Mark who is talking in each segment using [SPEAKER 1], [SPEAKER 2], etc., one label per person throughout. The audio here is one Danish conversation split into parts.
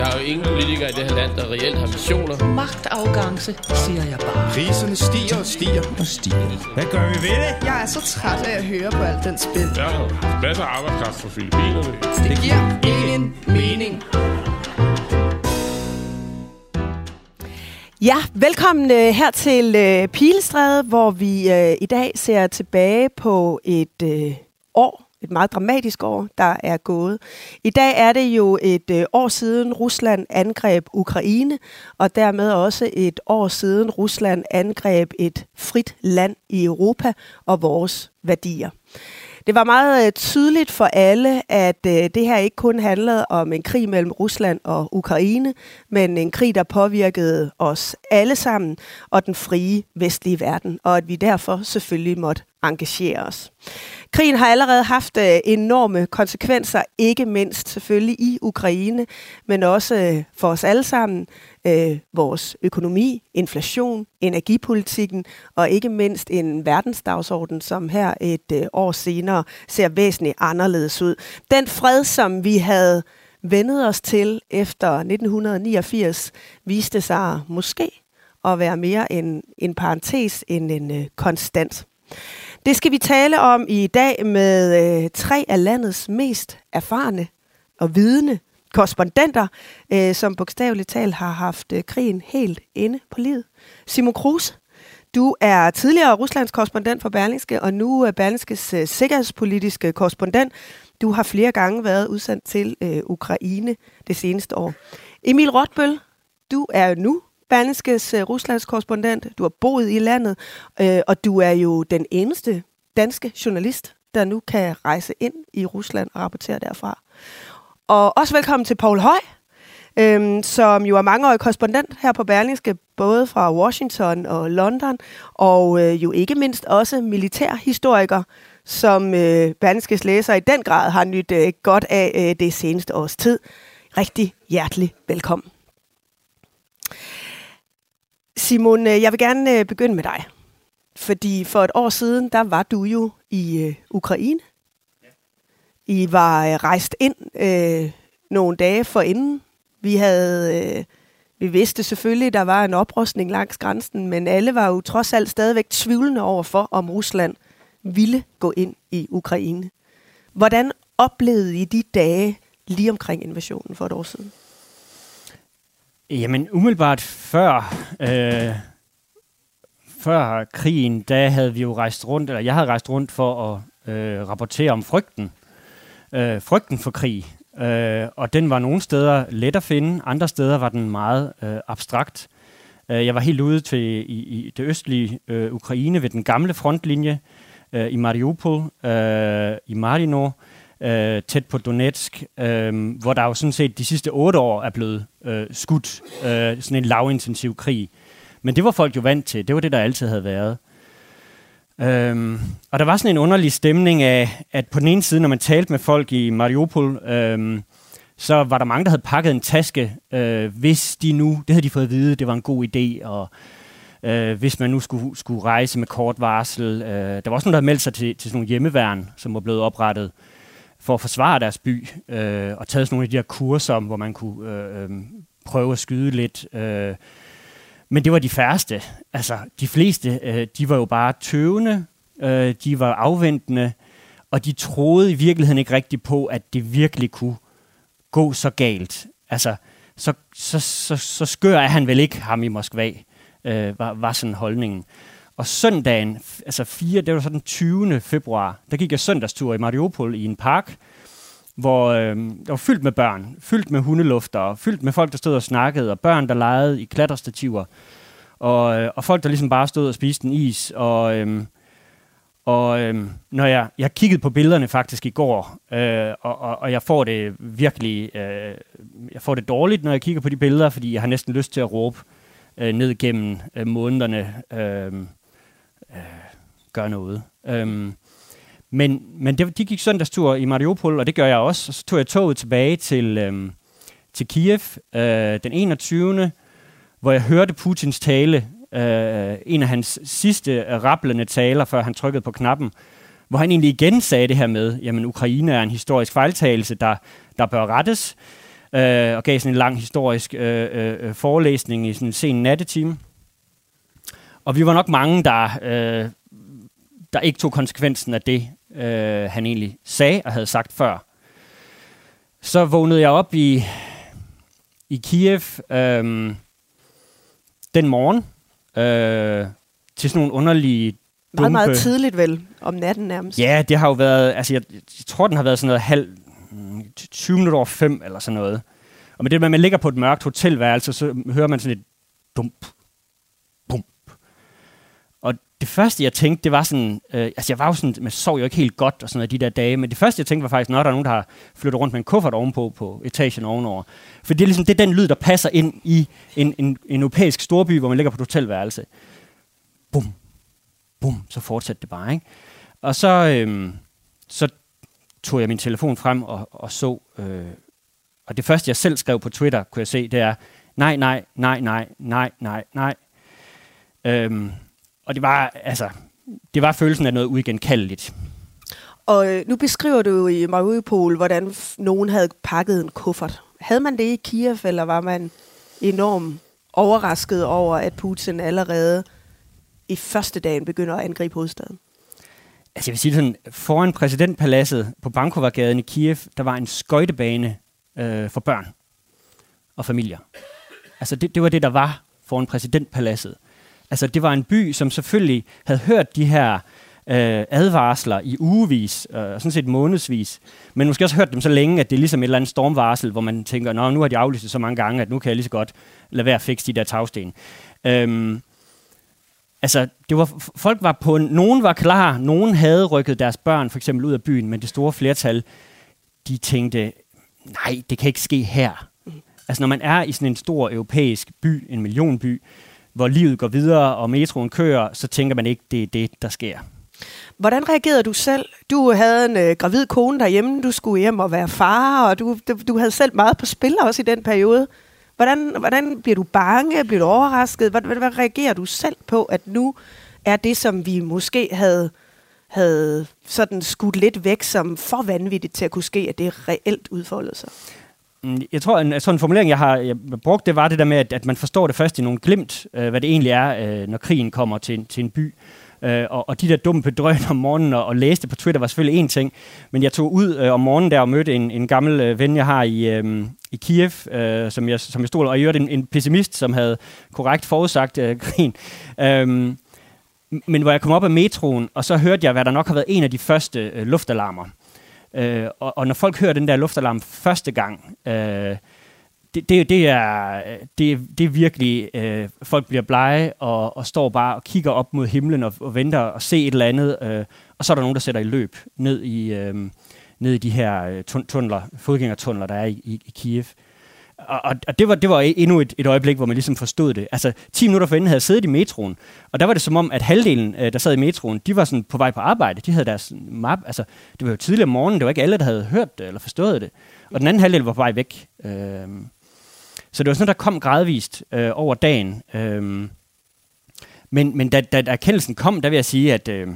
[SPEAKER 1] Der er jo ingen politikere i det her land, der reelt har missioner.
[SPEAKER 2] Magtafgangse, siger jeg bare.
[SPEAKER 3] Priserne stiger og stiger og stiger.
[SPEAKER 4] Hvad gør vi ved det?
[SPEAKER 5] Jeg er så træt af at høre på alt den spil.
[SPEAKER 6] Der er masser af arbejdskraft fra Filippinerne.
[SPEAKER 5] Det giver ingen mening.
[SPEAKER 7] Ja, velkommen øh, her til øh, Pilestræde, hvor vi øh, i dag ser tilbage på et øh, år, et meget dramatisk år, der er gået. I dag er det jo et øh, år siden Rusland angreb Ukraine, og dermed også et år siden Rusland angreb et frit land i Europa og vores værdier. Det var meget øh, tydeligt for alle, at øh, det her ikke kun handlede om en krig mellem Rusland og Ukraine, men en krig, der påvirkede os alle sammen og den frie vestlige verden, og at vi derfor selvfølgelig måtte engagere os. Krigen har allerede haft øh, enorme konsekvenser, ikke mindst selvfølgelig i Ukraine, men også øh, for os alle sammen, øh, vores økonomi, inflation, energipolitikken og ikke mindst en verdensdagsorden, som her et år senere ser væsentligt anderledes ud. Den fred, som vi havde vendet os til efter 1989, viste sig måske at være mere en, en parentes end en konstant. Det skal vi tale om i dag med øh, tre af landets mest erfarne og vidende korrespondenter, øh, som bogstaveligt talt har haft øh, krigen helt inde på livet. Simon Kruse, du er tidligere Ruslands korrespondent for Berlingske, og nu er Berlingskes øh, sikkerhedspolitiske korrespondent. Du har flere gange været udsendt til øh, Ukraine det seneste år. Emil Rotbøl, du er nu Berlingskes uh, øh, Ruslands korrespondent. Du har boet i landet, øh, og du er jo den eneste danske journalist, der nu kan rejse ind i Rusland og rapportere derfra. Og også velkommen til Paul Høj, øhm, som jo er mangeårig korrespondent her på Berlingske, både fra Washington og London, og øh, jo ikke mindst også militærhistoriker, som øh, Berlingskes læser i den grad har nyt øh, godt af øh, det seneste års tid. Rigtig hjertelig velkommen. Simon, øh, jeg vil gerne øh, begynde med dig. Fordi for et år siden, der var du jo i øh, Ukraine. I var øh, rejst ind øh, nogle dage forinden. Vi havde, øh, vi vidste selvfølgelig, at der var en oprustning langs grænsen, men alle var jo trods alt stadigvæk tvivlende over for, om Rusland ville gå ind i Ukraine. Hvordan oplevede I de dage lige omkring invasionen for et år siden?
[SPEAKER 8] Jamen, umiddelbart før, øh, før krigen, der havde vi jo rejst rundt, eller jeg havde rejst rundt for at øh, rapportere om frygten. Øh, frygten for krig. Øh, og den var nogle steder let at finde, andre steder var den meget øh, abstrakt. Øh, jeg var helt ude til i, i det østlige øh, Ukraine ved den gamle frontlinje øh, i Mariupol, øh, i Marino, øh, Øh, tæt på Donetsk, øh, hvor der jo sådan set de sidste otte år er blevet øh, skudt øh, sådan en lavintensiv krig. Men det var folk jo vant til. Det var det, der altid havde været. Øhm, og der var sådan en underlig stemning af, at på den ene side, når man talte med folk i Mariupol, øhm, så var der mange, der havde pakket en taske, øh, hvis de nu, det havde de fået at vide, det var en god idé, og øh, hvis man nu skulle, skulle rejse med kort varsel. Øh, der var også nogen, der havde meldt sig til, til sådan nogle hjemmeværn, som var blevet oprettet for at forsvare deres by, øh, og taget sådan nogle af de her kurser, hvor man kunne øh, øh, prøve at skyde lidt. Øh, men det var de færreste. Altså, de fleste, øh, de var jo bare tøvende, øh, de var afventende, og de troede i virkeligheden ikke rigtigt på, at det virkelig kunne gå så galt. Altså, så, så, så, så skør er han vel ikke, ham i Moskva, øh, var, var sådan holdningen. Og søndagen, altså 4, det var så den 20. februar, der gik jeg søndagstur i Mariupol i en park, hvor øh, der var fyldt med børn, fyldt med hundelufter, fyldt med folk, der stod og snakkede, og børn, der legede i klatrestativer, og, øh, og folk, der ligesom bare stod og spiste en is. Og, øh, og øh, når jeg, jeg kiggede på billederne faktisk i går, øh, og, og, og jeg får det virkelig øh, jeg får det dårligt, når jeg kigger på de billeder, fordi jeg har næsten lyst til at råbe øh, ned gennem øh, månederne, øh, øh, gør noget. Øhm, men men det, de gik søndagstur i Mariupol, og det gør jeg også. Og så tog jeg toget tilbage til, øhm, til Kiev øh, den 21. hvor jeg hørte Putins tale, øh, en af hans sidste rapplende taler, før han trykkede på knappen, hvor han egentlig igen sagde det her med, jamen Ukraine er en historisk fejltagelse, der, der bør rettes, øh, og gav sådan en lang historisk øh, øh, øh forelæsning i sådan en sen nattetime. Og vi var nok mange, der, øh, der ikke tog konsekvensen af det, øh, han egentlig sagde og havde sagt før. Så vågnede jeg op i, i Kiev øh, den morgen øh, til sådan nogle underlige
[SPEAKER 7] Meget, meget tidligt vel, om natten nærmest.
[SPEAKER 8] Ja, det har jo været, altså jeg, jeg tror, den har været sådan noget halv, 20 minutter over fem eller sådan noget. Og med det at man ligger på et mørkt hotelværelse, så hører man sådan et dump, det første, jeg tænkte, det var sådan, øh, altså jeg var jo sådan, man sov jo ikke helt godt og sådan noget de der dage, men det første, jeg tænkte, var faktisk, når der er nogen, der har flyttet rundt med en kuffert ovenpå på etagen ovenover. For det er ligesom, det er den lyd, der passer ind i en, en, en europæisk storby, hvor man ligger på et hotelværelse. Bum, bum, så fortsatte det bare, ikke? Og så, øh, så tog jeg min telefon frem og, og så, øh, og det første, jeg selv skrev på Twitter, kunne jeg se, det er, nej, nej, nej, nej, nej, nej, nej. Øhm, og det var, altså, det var følelsen af noget uigenkaldeligt.
[SPEAKER 7] Og øh, nu beskriver du i Mariupol, hvordan nogen havde pakket en kuffert. Havde man det i Kiev, eller var man enormt overrasket over, at Putin allerede i første dagen begynder at angribe hovedstaden?
[SPEAKER 8] Altså jeg vil sige sådan, foran præsidentpaladset på Bankovergaden i Kiev, der var en skøjtebane øh, for børn og familier. Altså det, det var det, der var foran præsidentpaladset. Altså det var en by, som selvfølgelig havde hørt de her øh, advarsler i ugevis, øh, sådan set månedsvis, men måske også hørt dem så længe, at det er ligesom et eller andet stormvarsel, hvor man tænker, Nå, nu har de aflyst det så mange gange, at nu kan jeg lige så godt lade være at fikse de der tagsten. Øhm, altså, det var, folk var på, nogen var klar, nogen havde rykket deres børn for eksempel ud af byen, men det store flertal, de tænkte, nej, det kan ikke ske her. Altså, når man er i sådan en stor europæisk by, en millionby, hvor livet går videre, og metroen kører, så tænker man ikke, det er det, der sker.
[SPEAKER 7] Hvordan reagerede du selv? Du havde en øh, gravid kone derhjemme, du skulle hjem og være far, og du, du, du havde selv meget på spil også i den periode. Hvordan, hvordan bliver du bange? Bliver du overrasket? Hvad, hvad, hvad reagerer du selv på, at nu er det, som vi måske havde, havde sådan skudt lidt væk som for vanvittigt til at kunne ske, at det reelt udfoldede sig?
[SPEAKER 8] Mm, jeg tror, en sådan en formulering, jeg har jeg brugt, det var det der med, at, at man forstår det først i nogle glimt, øh, hvad det egentlig er, øh, når krigen kommer til, til en by. Øh, og, og de der dumme bedrøn om morgenen og, og læste på Twitter var selvfølgelig en ting. Men jeg tog ud øh, om morgenen der og mødte en, en gammel øh, ven, jeg har i, øh, i Kiev, øh, som, jeg, som jeg stod og i en, en pessimist, som havde korrekt forudsagt øh, krigen. Øh, men hvor jeg kom op af metroen, og så hørte jeg, hvad der nok har været en af de første øh, luftalarmer. Øh, og, og når folk hører den der luftalarm første gang, øh, det, det, det, er, det, det er virkelig, øh, folk bliver blege og, og står bare og kigger op mod himlen og, og venter og se et eller andet, øh, og så er der nogen, der sætter i løb ned i, øh, ned i de her øh, tun tunneler, fodgængertunneler, der er i, i, i Kiev. Og, og, og det var, det var e-, endnu et, et øjeblik, hvor man ligesom forstod det. Altså, 10 minutter forinden havde jeg siddet i metroen, og der var det som om, at halvdelen, øh, der sad i metroen, de var sådan på vej på arbejde. De havde deres map, altså, det var jo tidligere om morgenen, det var ikke alle, der havde hørt det eller forstået det. Og den anden halvdel var på vej væk. Øh, så det var sådan der kom gradvist øh, over dagen. Øh, men men da, da erkendelsen kom, der vil jeg sige, at øh,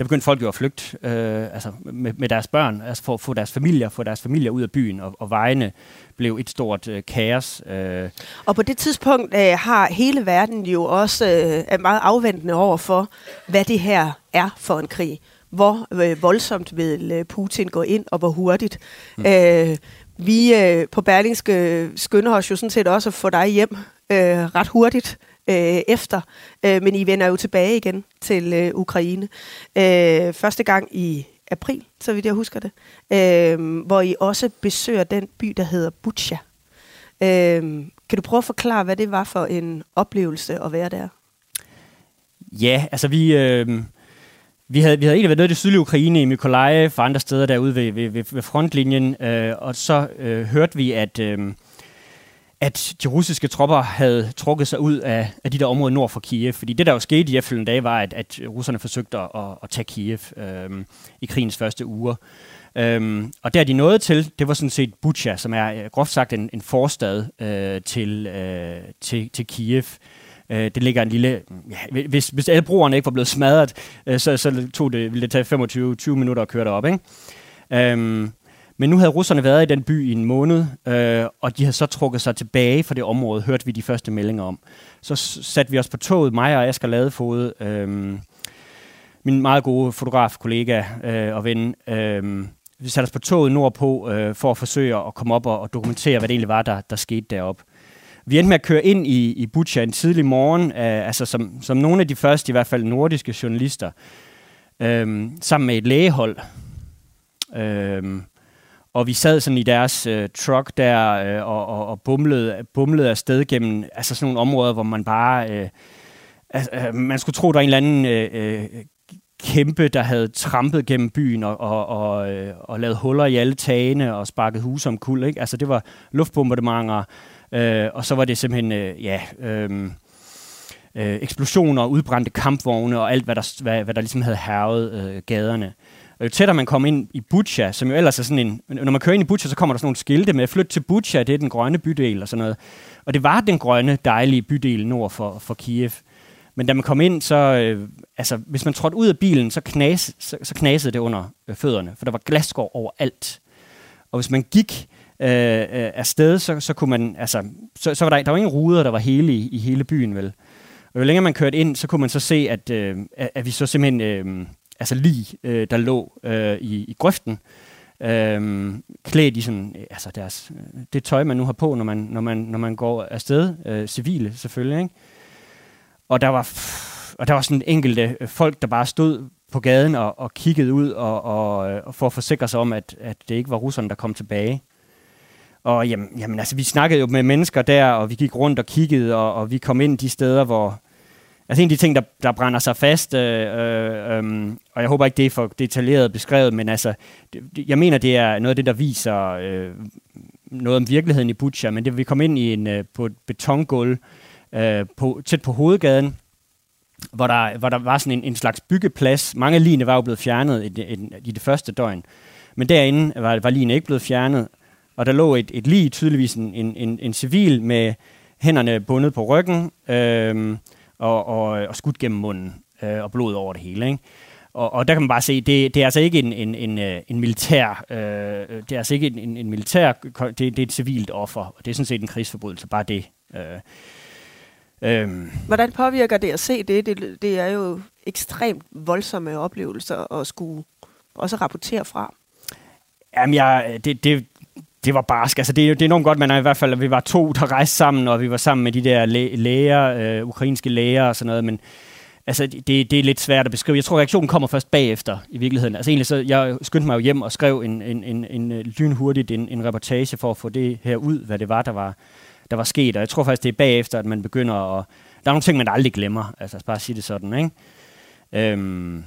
[SPEAKER 8] der begyndte folk jo at flygte øh, altså med, med deres børn, altså for at få deres familier, få deres familier ud af byen, og, og vejene blev et stort øh, kaos. Øh.
[SPEAKER 7] Og på det tidspunkt øh, har hele verden jo også øh, er meget afventende over for, hvad det her er for en krig. Hvor øh, voldsomt vil øh, Putin gå ind, og hvor hurtigt. Mm. Øh, vi øh, på Berlingske skynder os jo sådan set også at få dig hjem øh, ret hurtigt øh, efter, øh, men I vender jo tilbage igen til øh, Ukraine. Øh, første gang i april, så vidt jeg husker det, øh, hvor I også besøger den by, der hedder Bucha. Øh, kan du prøve at forklare, hvad det var for en oplevelse at være der?
[SPEAKER 8] Ja, altså vi... Øh vi havde, vi havde egentlig været nede i det sydlige Ukraine, i Mykolaiv og andre steder derude ved, ved, ved, ved frontlinjen, øh, og så øh, hørte vi, at, øh, at de russiske tropper havde trukket sig ud af, af de der områder nord for Kiev. Fordi det, der jo skete i efterfølgende dage, var, at, at russerne forsøgte at, at tage Kiev øhm, i krigens første uger. Øhm, og der de nåede til, det var sådan set Bucha, som er øh, groft sagt en, en forstad øh, til, øh, til, til Kiev. Øh, det ligger en lille... Ja, hvis, hvis alle broerne ikke var blevet smadret, øh, så, så tog det, ville det tage 25-20 minutter at køre derop. Ikke? Øhm, men nu havde russerne været i den by i en måned, øh, og de havde så trukket sig tilbage fra det område, hørte vi de første meldinger om. Så satte vi os på toget, mig og Asger Ladefod, øh, min meget gode fotograf-kollega øh, og ven, øh, vi satte os på toget nordpå øh, for at forsøge at komme op og, og dokumentere, hvad det egentlig var, der, der skete deroppe. Vi endte med at køre ind i, i Butcha en tidlig morgen, øh, altså som, som nogle af de første, i hvert fald nordiske journalister, øh, sammen med et lægehold. Øh, og vi sad sådan i deres øh, truck der øh, og, og, og bumlede, bumlede afsted gennem altså sådan nogle områder, hvor man bare... Øh, altså, øh, man skulle tro, der var en eller anden øh, øh kæmpe, der havde trampet gennem byen og, og, og, øh, og lavet huller i alle tagene og sparket huse om kul. Ikke? Altså det var luftbombardementer, øh, og så var det simpelthen, øh, ja... Øh, øh, eksplosioner, udbrændte kampvogne og alt, hvad der, hvad, hvad der ligesom havde hervet øh, gaderne. Og jo tættere man kommer ind i Butcha, som jo ellers er sådan en... Når man kører ind i Butcha, så kommer der sådan nogle skilte med, flyt til Butcha, det er den grønne bydel og sådan noget. Og det var den grønne, dejlige bydel nord for, for Kiev. Men da man kom ind, så... Øh, altså, hvis man trådte ud af bilen, så, knas, så, så knasede det under øh, fødderne, for der var glasgård overalt. Og hvis man gik øh, øh, afsted, så, så kunne man... Altså, så, så var der, der var ingen ruder, der var hele i, i hele byen, vel? Og jo længere man kørte ind, så kunne man så se, at, øh, at, at vi så simpelthen... Øh, altså lige, øh, der lå øh, i, i grøften, øh, klædt i sådan, øh, altså deres, øh, det tøj, man nu har på, når man, når man, når man går afsted, øh, civile selvfølgelig, ikke? Og der var, og der var sådan enkelte øh, folk, der bare stod på gaden og, og kiggede ud og, og, og for at forsikre sig om, at, at det ikke var russerne, der kom tilbage. Og jamen, jamen altså, vi snakkede jo med mennesker der, og vi gik rundt og kiggede, og, og vi kom ind de steder, hvor, Altså en af de ting, der, der brænder sig fast, øh, øh, øh, og jeg håber ikke, det er for detaljeret beskrevet, men altså, det, jeg mener, det er noget af det, der viser øh, noget om virkeligheden i Butcha, men det vi kom ind i en, øh, på et betongulv øh, på, tæt på hovedgaden, hvor der, hvor der var sådan en, en slags byggeplads. Mange af var jo blevet fjernet i, i, i det første døgn, men derinde var, var linene ikke blevet fjernet, og der lå et, et lige, tydeligvis en, en, en, en civil med hænderne bundet på ryggen, øh, og, og, og skudt gennem munden øh, og blod over det hele. Ikke? Og, og der kan man bare se, det, det er altså ikke en, en, en, øh, en militær, øh, det er altså ikke en, en militær, det, det er et civilt offer, og det er sådan set en krigsforbrydelse, bare det. Øh,
[SPEAKER 7] øh. Hvordan påvirker det at se det? det? Det er jo ekstremt voldsomme oplevelser at skulle også rapportere fra.
[SPEAKER 8] Jamen, jeg, det, det, det var barsk. Altså, det, det er enormt godt, men i hvert fald, at vi var to, der rejste sammen, og vi var sammen med de der læ- læger, øh, ukrainske læger og sådan noget, men altså, det, det er lidt svært at beskrive. Jeg tror, reaktionen kommer først bagefter, i virkeligheden. Altså egentlig, så jeg skyndte mig jo hjem og skrev en, en, en, en øh, lynhurtigt en, en reportage for at få det her ud, hvad det var, der var, der var sket. Og jeg tror faktisk, det er bagefter, at man begynder at... Der er nogle ting, man aldrig glemmer. Altså, bare at sige det sådan, ikke? Øhm,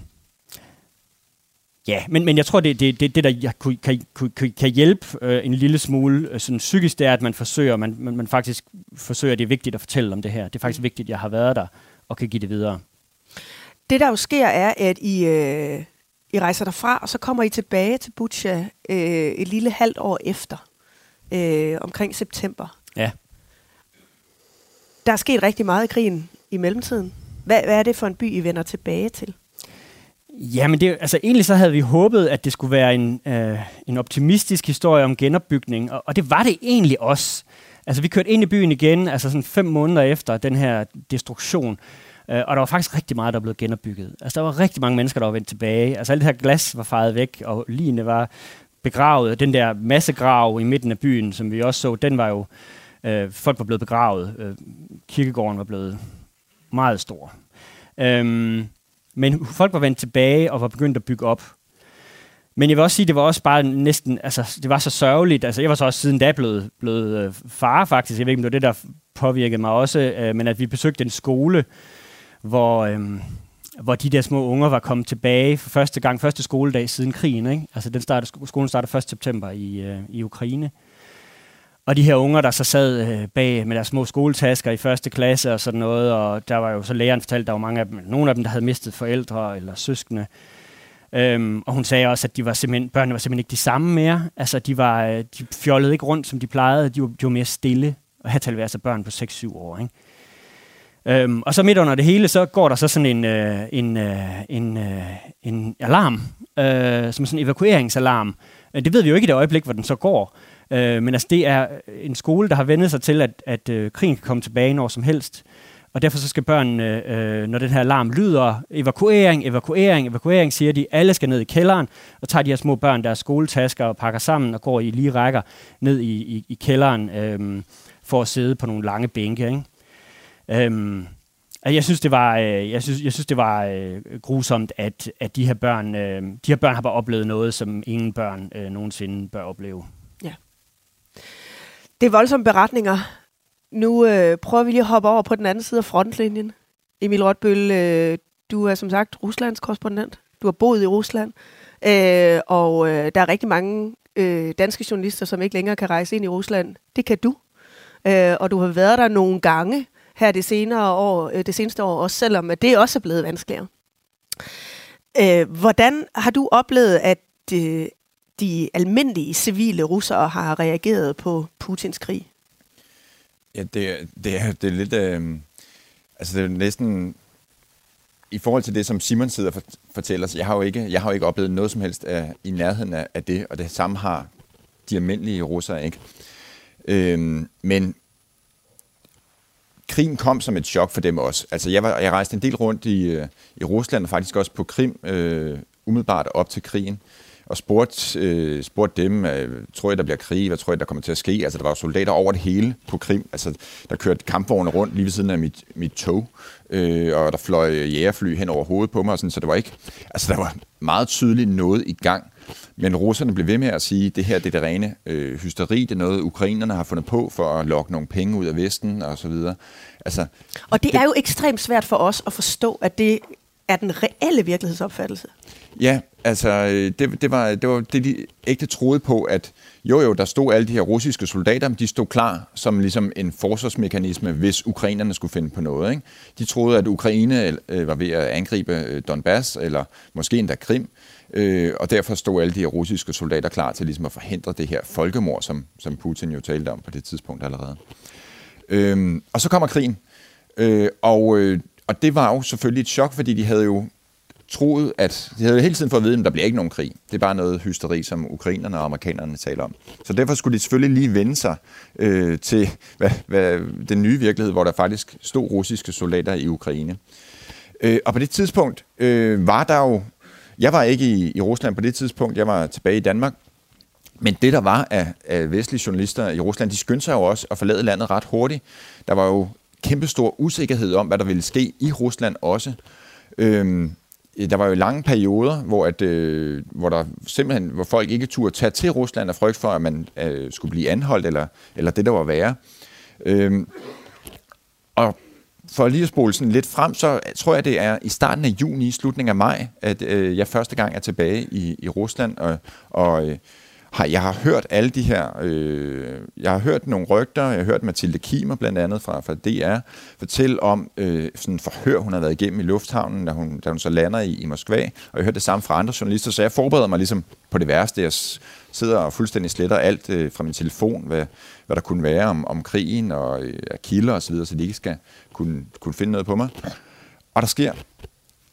[SPEAKER 8] Ja, men, men jeg tror, det, det, det, det der kan, kan, kan hjælpe øh, en lille smule øh, sådan psykisk, det er, at man forsøger, man, man, man faktisk forsøger, det er vigtigt at fortælle om det her. Det er faktisk mm. vigtigt, at jeg har været der og kan give det videre.
[SPEAKER 7] Det, der jo sker, er, at I, øh, I rejser derfra, og så kommer I tilbage til Butcha øh, et lille halvt år efter, øh, omkring september.
[SPEAKER 8] Ja.
[SPEAKER 7] Der er sket rigtig meget i krigen i mellemtiden. Hvad, hvad er det for en by, I vender tilbage til?
[SPEAKER 8] Jamen, det, altså egentlig så havde vi håbet, at det skulle være en, øh, en optimistisk historie om genopbygning, og, og det var det egentlig også. Altså, vi kørte ind i byen igen, altså sådan fem måneder efter den her destruktion, øh, og der var faktisk rigtig meget, der blev genopbygget. Altså, der var rigtig mange mennesker, der var vendt tilbage. Altså, alt det her glas var faret væk, og ligene var begravet. Den der massegrav i midten af byen, som vi også så, den var jo... Øh, folk var blevet begravet. Øh, kirkegården var blevet meget stor. Øh, men folk var vendt tilbage og var begyndt at bygge op. Men jeg vil også sige, det var også bare næsten, altså det var så sørgeligt. Altså jeg var så også siden da blevet, blevet øh, far faktisk. Jeg ved ikke, om det var det, der påvirkede mig også. Øh, men at vi besøgte en skole, hvor, øh, hvor de der små unger var kommet tilbage for første gang, første skoledag siden krigen. Ikke? Altså den startede, skolen startede 1. september i, øh, i Ukraine og de her unger, der så sad øh, bag med deres små skoletasker i første klasse og sådan noget, og der var jo så læreren fortalt, der var mange af dem, nogle af dem, der havde mistet forældre eller søskende. Øhm, og hun sagde også, at de var simpelthen, børnene var simpelthen ikke de samme mere. Altså, de, var, øh, de fjollede ikke rundt, som de plejede. De var, de var mere stille. Og her taler vi altså børn på 6-7 år. Ikke? Øhm, og så midt under det hele, så går der så sådan en, øh, en, øh, en, øh, en alarm, øh, som sådan en evakueringsalarm. Øh, det ved vi jo ikke i det øjeblik, hvor den så går. Øh, men altså, det er en skole, der har vendet sig til, at, at øh, krigen kan komme tilbage når som helst. Og derfor så skal børnene, øh, når den her alarm lyder, evakuering, evakuering, evakuering, siger de, alle skal ned i kælderen, og tager de her små børn deres skoletasker og pakker sammen og går i lige rækker ned i, i, i kælderen øh, for at sidde på nogle lange bænke. Ikke? Øh, jeg synes, det var, øh, jeg synes, jeg synes, det var øh, grusomt, at, at de her børn, øh, de her børn har bare oplevet noget, som ingen børn øh, nogensinde bør opleve.
[SPEAKER 7] Det er voldsomme beretninger. Nu øh, prøver vi lige at hoppe over på den anden side af frontlinjen. Emil Rotbøl, øh, du er som sagt Ruslands korrespondent. Du har boet i Rusland, øh, og øh, der er rigtig mange øh, danske journalister, som ikke længere kan rejse ind i Rusland. Det kan du, øh, og du har været der nogle gange her det, senere år, øh, det seneste år, også selvom at det også er blevet vanskeligere. Øh, hvordan har du oplevet, at øh, de almindelige civile russere har reageret på Putins krig?
[SPEAKER 3] Ja, det, det, er, det er lidt... Øh, altså, det er næsten... I forhold til det, som Simon sidder og fortæller, så jeg har jo ikke, jeg har jo ikke oplevet noget som helst af, i nærheden af, af det, og det samme har de almindelige russere ikke. Øh, men krigen kom som et chok for dem også. Altså, jeg, var, jeg rejste en del rundt i, øh, i Rusland, og faktisk også på Krim, øh, umiddelbart op til krigen, og spurgte, øh, spurgte dem, øh, tror jeg, der bliver krig? Hvad tror jeg, der kommer til at ske? Altså, der var soldater over det hele på Krim. Altså, der kørte kampvogne rundt lige ved siden af mit, mit tog, øh, og der fløj jægerfly hen over hovedet på mig, og sådan, så det var ikke... Altså, der var meget tydeligt noget i gang. Men russerne blev ved med at sige, at det her det er det rene øh, hysteri, det er noget, ukrainerne har fundet på for at lokke nogle penge ud af Vesten og så videre. Altså,
[SPEAKER 7] og det, det er jo ekstremt svært for os at forstå, at det er den reelle virkelighedsopfattelse.
[SPEAKER 3] Ja, altså øh, det, det, var, det var det, de ægte troede på, at jo jo, der stod alle de her russiske soldater, men de stod klar som ligesom en forsvarsmekanisme, hvis ukrainerne skulle finde på noget. Ikke? De troede, at Ukraine øh, var ved at angribe øh, Donbass, eller måske endda Krim, Øh, og derfor stod alle de her russiske soldater klar til ligesom at forhindre det her folkemord, som, som Putin jo talte om på det tidspunkt allerede. Øh, og så kommer krigen. Øh, og, øh, og det var jo selvfølgelig et chok, fordi de havde jo troet, at de havde hele tiden fået at vide, at der bliver ikke nogen krig. Det er bare noget hysteri, som ukrainerne og amerikanerne taler om. Så derfor skulle de selvfølgelig lige vende sig øh, til hvad, hvad, den nye virkelighed, hvor der faktisk stod russiske soldater i Ukraine. Øh, og på det tidspunkt øh, var der jo jeg var ikke i, i Rusland på det tidspunkt, jeg var tilbage i Danmark. Men det, der var af, af vestlige journalister i Rusland, de skyndte sig jo også at forlade landet ret hurtigt. Der var jo kæmpestor usikkerhed om, hvad der ville ske i Rusland også. Øhm, der var jo lange perioder, hvor, at, øh, hvor der simpelthen, hvor folk ikke turde tage til Rusland af frygt for, at man øh, skulle blive anholdt, eller, eller det, der var værre. Øhm, og for lige at spole sådan lidt frem, så tror jeg, det er i starten af juni, slutningen af maj, at øh, jeg første gang er tilbage i, i Rusland, og, og øh, har, jeg har hørt alle de her, øh, jeg har hørt nogle rygter, jeg har hørt Mathilde Kimer blandt andet fra, fra DR, fortælle om øh, sådan forhør, hun har været igennem i lufthavnen, da hun, da hun så lander i, i Moskva, og jeg har hørt det samme fra andre journalister, så jeg forbereder mig ligesom på det værste. Jeg sidder og fuldstændig sletter alt øh, fra min telefon, hvad, hvad der kunne være om, om krigen og øh, kilder osv., så, videre, så de ikke skal kunne, kunne finde noget på mig. Og der sker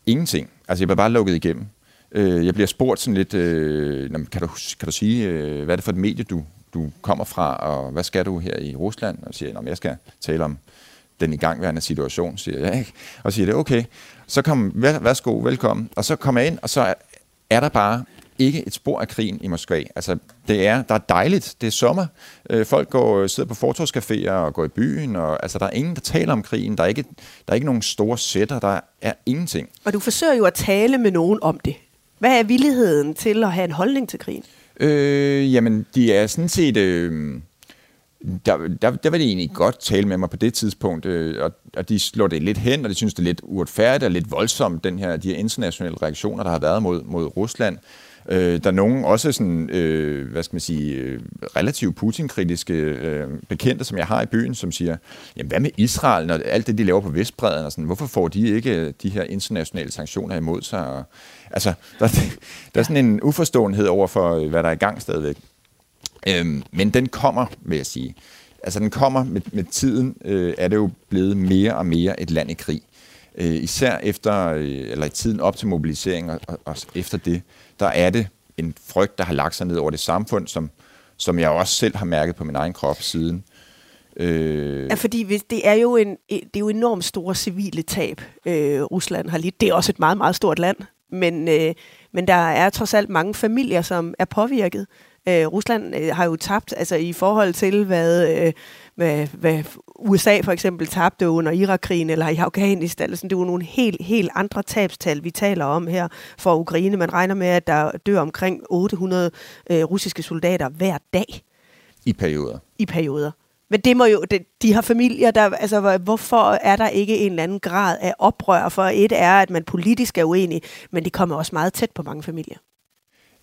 [SPEAKER 3] ingenting. Altså, jeg bliver bare lukket igennem. Øh, jeg bliver spurgt sådan lidt, øh, kan, du, kan du sige, øh, hvad er det for et medie, du, du kommer fra, og hvad skal du her i Rusland? Og siger, at jeg skal tale om den igangværende situation, siger jeg. Ikke? Og siger det, okay. Så kom, værsgo, velkommen. Og så kommer jeg ind, og så er der bare ikke et spor af krigen i Moskva. Altså, det er, der er dejligt. Det er sommer. Øh, folk går, øh, sidder på fortorskaféer og går i byen. Og, altså, der er ingen, der taler om krigen. Der er ikke, der er ikke nogen store sætter. Der er ingenting.
[SPEAKER 7] Og du forsøger jo at tale med nogen om det. Hvad er villigheden til at have en holdning til krigen?
[SPEAKER 3] Øh, jamen, de er sådan set... Øh, der, der, der vil de egentlig godt tale med mig på det tidspunkt, øh, og, og de slår det lidt hen, og de synes, det er lidt uretfærdigt og lidt voldsomt, den her, de her internationale reaktioner, der har været mod, mod Rusland. Øh, der er nogen også sådan, øh, hvad skal man sige, øh, relativt Putin-kritiske øh, bekendte, som jeg har i byen, som siger, jamen hvad med Israel, når alt det, de laver på Vestbreden, og sådan, hvorfor får de ikke øh, de her internationale sanktioner imod sig? Og, altså, der, der er sådan en uforståenhed over for, øh, hvad der er i gang stadigvæk. Øhm, men den kommer, vil jeg sige. Altså den kommer med, med tiden, øh, er det jo blevet mere og mere et land i krig. Øh, især efter, øh, eller i tiden op til mobilisering og, og, og efter det, der er det en frygt, der har lagt sig ned over det samfund, som, som jeg også selv har mærket på min egen krop siden.
[SPEAKER 7] Øh... Ja, fordi hvis det er jo en, det er jo enormt store civile tab, øh, Rusland har lidt. Det er også et meget, meget stort land, men, øh, men der er trods alt mange familier, som er påvirket. Øh, Rusland øh, har jo tabt, altså i forhold til, hvad, øh, hvad, hvad USA for eksempel tabte under Irakkrigen eller i Afghanistan. Altså, det er jo nogle helt, helt andre tabstal, vi taler om her for Ukraine. Man regner med, at der dør omkring 800 øh, russiske soldater hver dag.
[SPEAKER 3] I perioder.
[SPEAKER 7] I perioder. Men det må jo, de, de har familier, der, altså hvorfor er der ikke en eller anden grad af oprør? For et er, at man politisk er uenig, men det kommer også meget tæt på mange familier.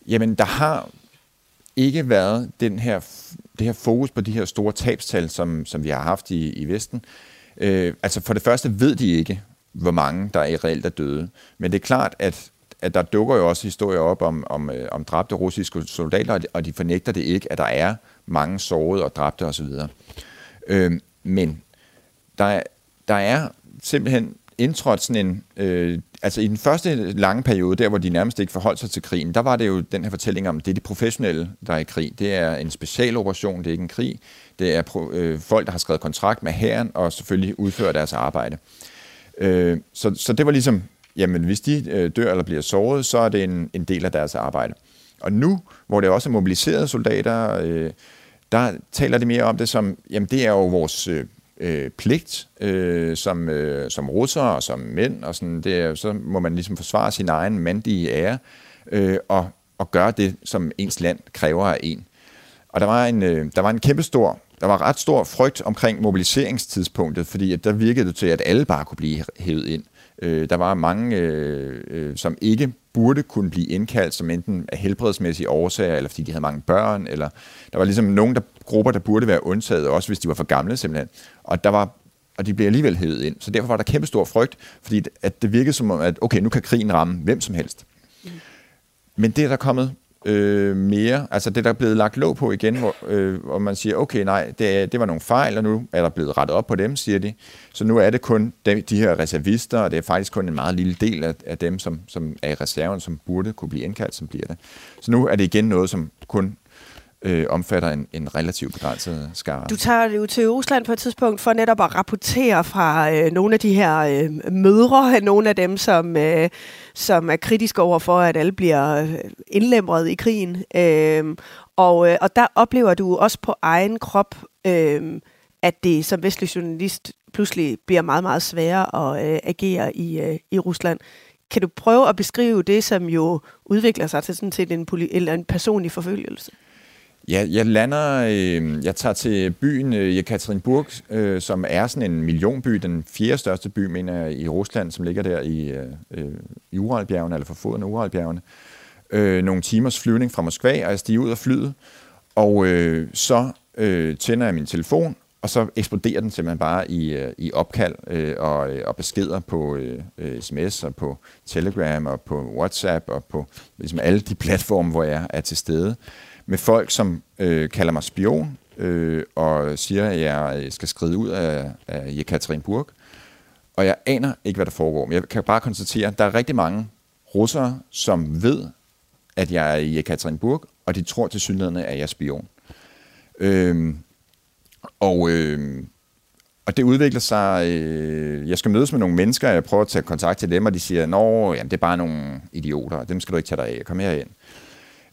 [SPEAKER 3] Jamen, der har ikke været den her, det her fokus på de her store tabstal, som, som vi har haft i, i Vesten. Øh, altså for det første ved de ikke, hvor mange der er reelt er døde. Men det er klart, at, at der dukker jo også historier op om, om, øh, om dræbte russiske soldater, og de fornægter det ikke, at der er mange sårede og dræbte osv. Øh, men der, der er simpelthen indtrådt sådan en... Øh, altså i den første lange periode, der hvor de nærmest ikke forholdt sig til krigen, der var det jo den her fortælling om, det er de professionelle, der er i krig. Det er en specialoperation, det er ikke en krig. Det er pro, øh, folk, der har skrevet kontrakt med hæren og selvfølgelig udfører deres arbejde. Øh, så, så det var ligesom, jamen hvis de øh, dør eller bliver såret, så er det en, en del af deres arbejde. Og nu, hvor det også er mobiliserede soldater, øh, der taler de mere om det som, jamen det er jo vores øh, øh, pligt øh, som, øh, som russere og som mænd, og sådan, det er, så må man ligesom forsvare sin egen mandige ære øh, og, og gøre det, som ens land kræver af en. Og der var en, øh, der var en kæmpestor, der var ret stor frygt omkring mobiliseringstidspunktet, fordi at der virkede det til, at alle bare kunne blive hævet ind. Øh, der var mange, øh, øh, som ikke burde kunne blive indkaldt, som enten af helbredsmæssige årsager, eller fordi de havde mange børn, eller der var ligesom nogen der, grupper, der burde være undtaget, også hvis de var for gamle simpelthen. Og der var og de blev alligevel hævet ind. Så derfor var der kæmpe stor frygt, fordi at det virkede som om, at okay, nu kan krigen ramme hvem som helst. Mm. Men det er der kommet øh, mere, altså det der er blevet lagt låg på igen, hvor, øh, hvor man siger, okay, nej, det, det var nogle fejl, og nu er der blevet rettet op på dem, siger de. Så nu er det kun de, de her reservister, og det er faktisk kun en meget lille del af, af dem, som, som er i reserven, som burde kunne blive indkaldt, som bliver det. Så nu er det igen noget, som kun øh, omfatter en, en relativt begrænset skare.
[SPEAKER 7] Du tager jo til Rusland på et tidspunkt for netop at rapportere fra øh, nogle af de her øh, mødre, nogle af dem, som, øh, som er kritiske over for, at alle bliver øh, indlemret i krigen. Øh, og, øh, og der oplever du også på egen krop, øh, at det som vestlig journalist pludselig bliver meget, meget sværere at øh, agere i, øh, i Rusland. Kan du prøve at beskrive det, som jo udvikler sig til sådan set en, eller en personlig forfølgelse?
[SPEAKER 3] Ja, jeg lander, øh, jeg tager til byen øh, Jekaterinburg, øh, som er sådan en millionby, den fjerde største by, mener jeg, i Rusland, som ligger der i, øh, øh, i Uralbjergene, eller for foden af Uralbjergene. Øh, nogle timers flyvning fra Moskva, og jeg stiger ud af flyet, og øh, så øh, tænder jeg min telefon, og så eksploderer den simpelthen bare i, øh, i opkald øh, og, øh, og beskeder på øh, øh sms og på Telegram og på WhatsApp og på ligesom alle de platforme, hvor jeg er til stede med folk, som øh, kalder mig spion øh, og siger, at jeg øh, skal skride ud af, af Jekaterinburg. Og jeg aner ikke, hvad der foregår. Men jeg kan bare konstatere, at der er rigtig mange russere, som ved, at jeg er i Jekaterinburg, og de tror til synligheden, at jeg er spion. Øh, og, øh, og det udvikler sig, øh, jeg skal mødes med nogle mennesker, jeg prøver at tage kontakt til dem, og de siger, at det er bare nogle idioter, dem skal du ikke tage dig af, kom herind.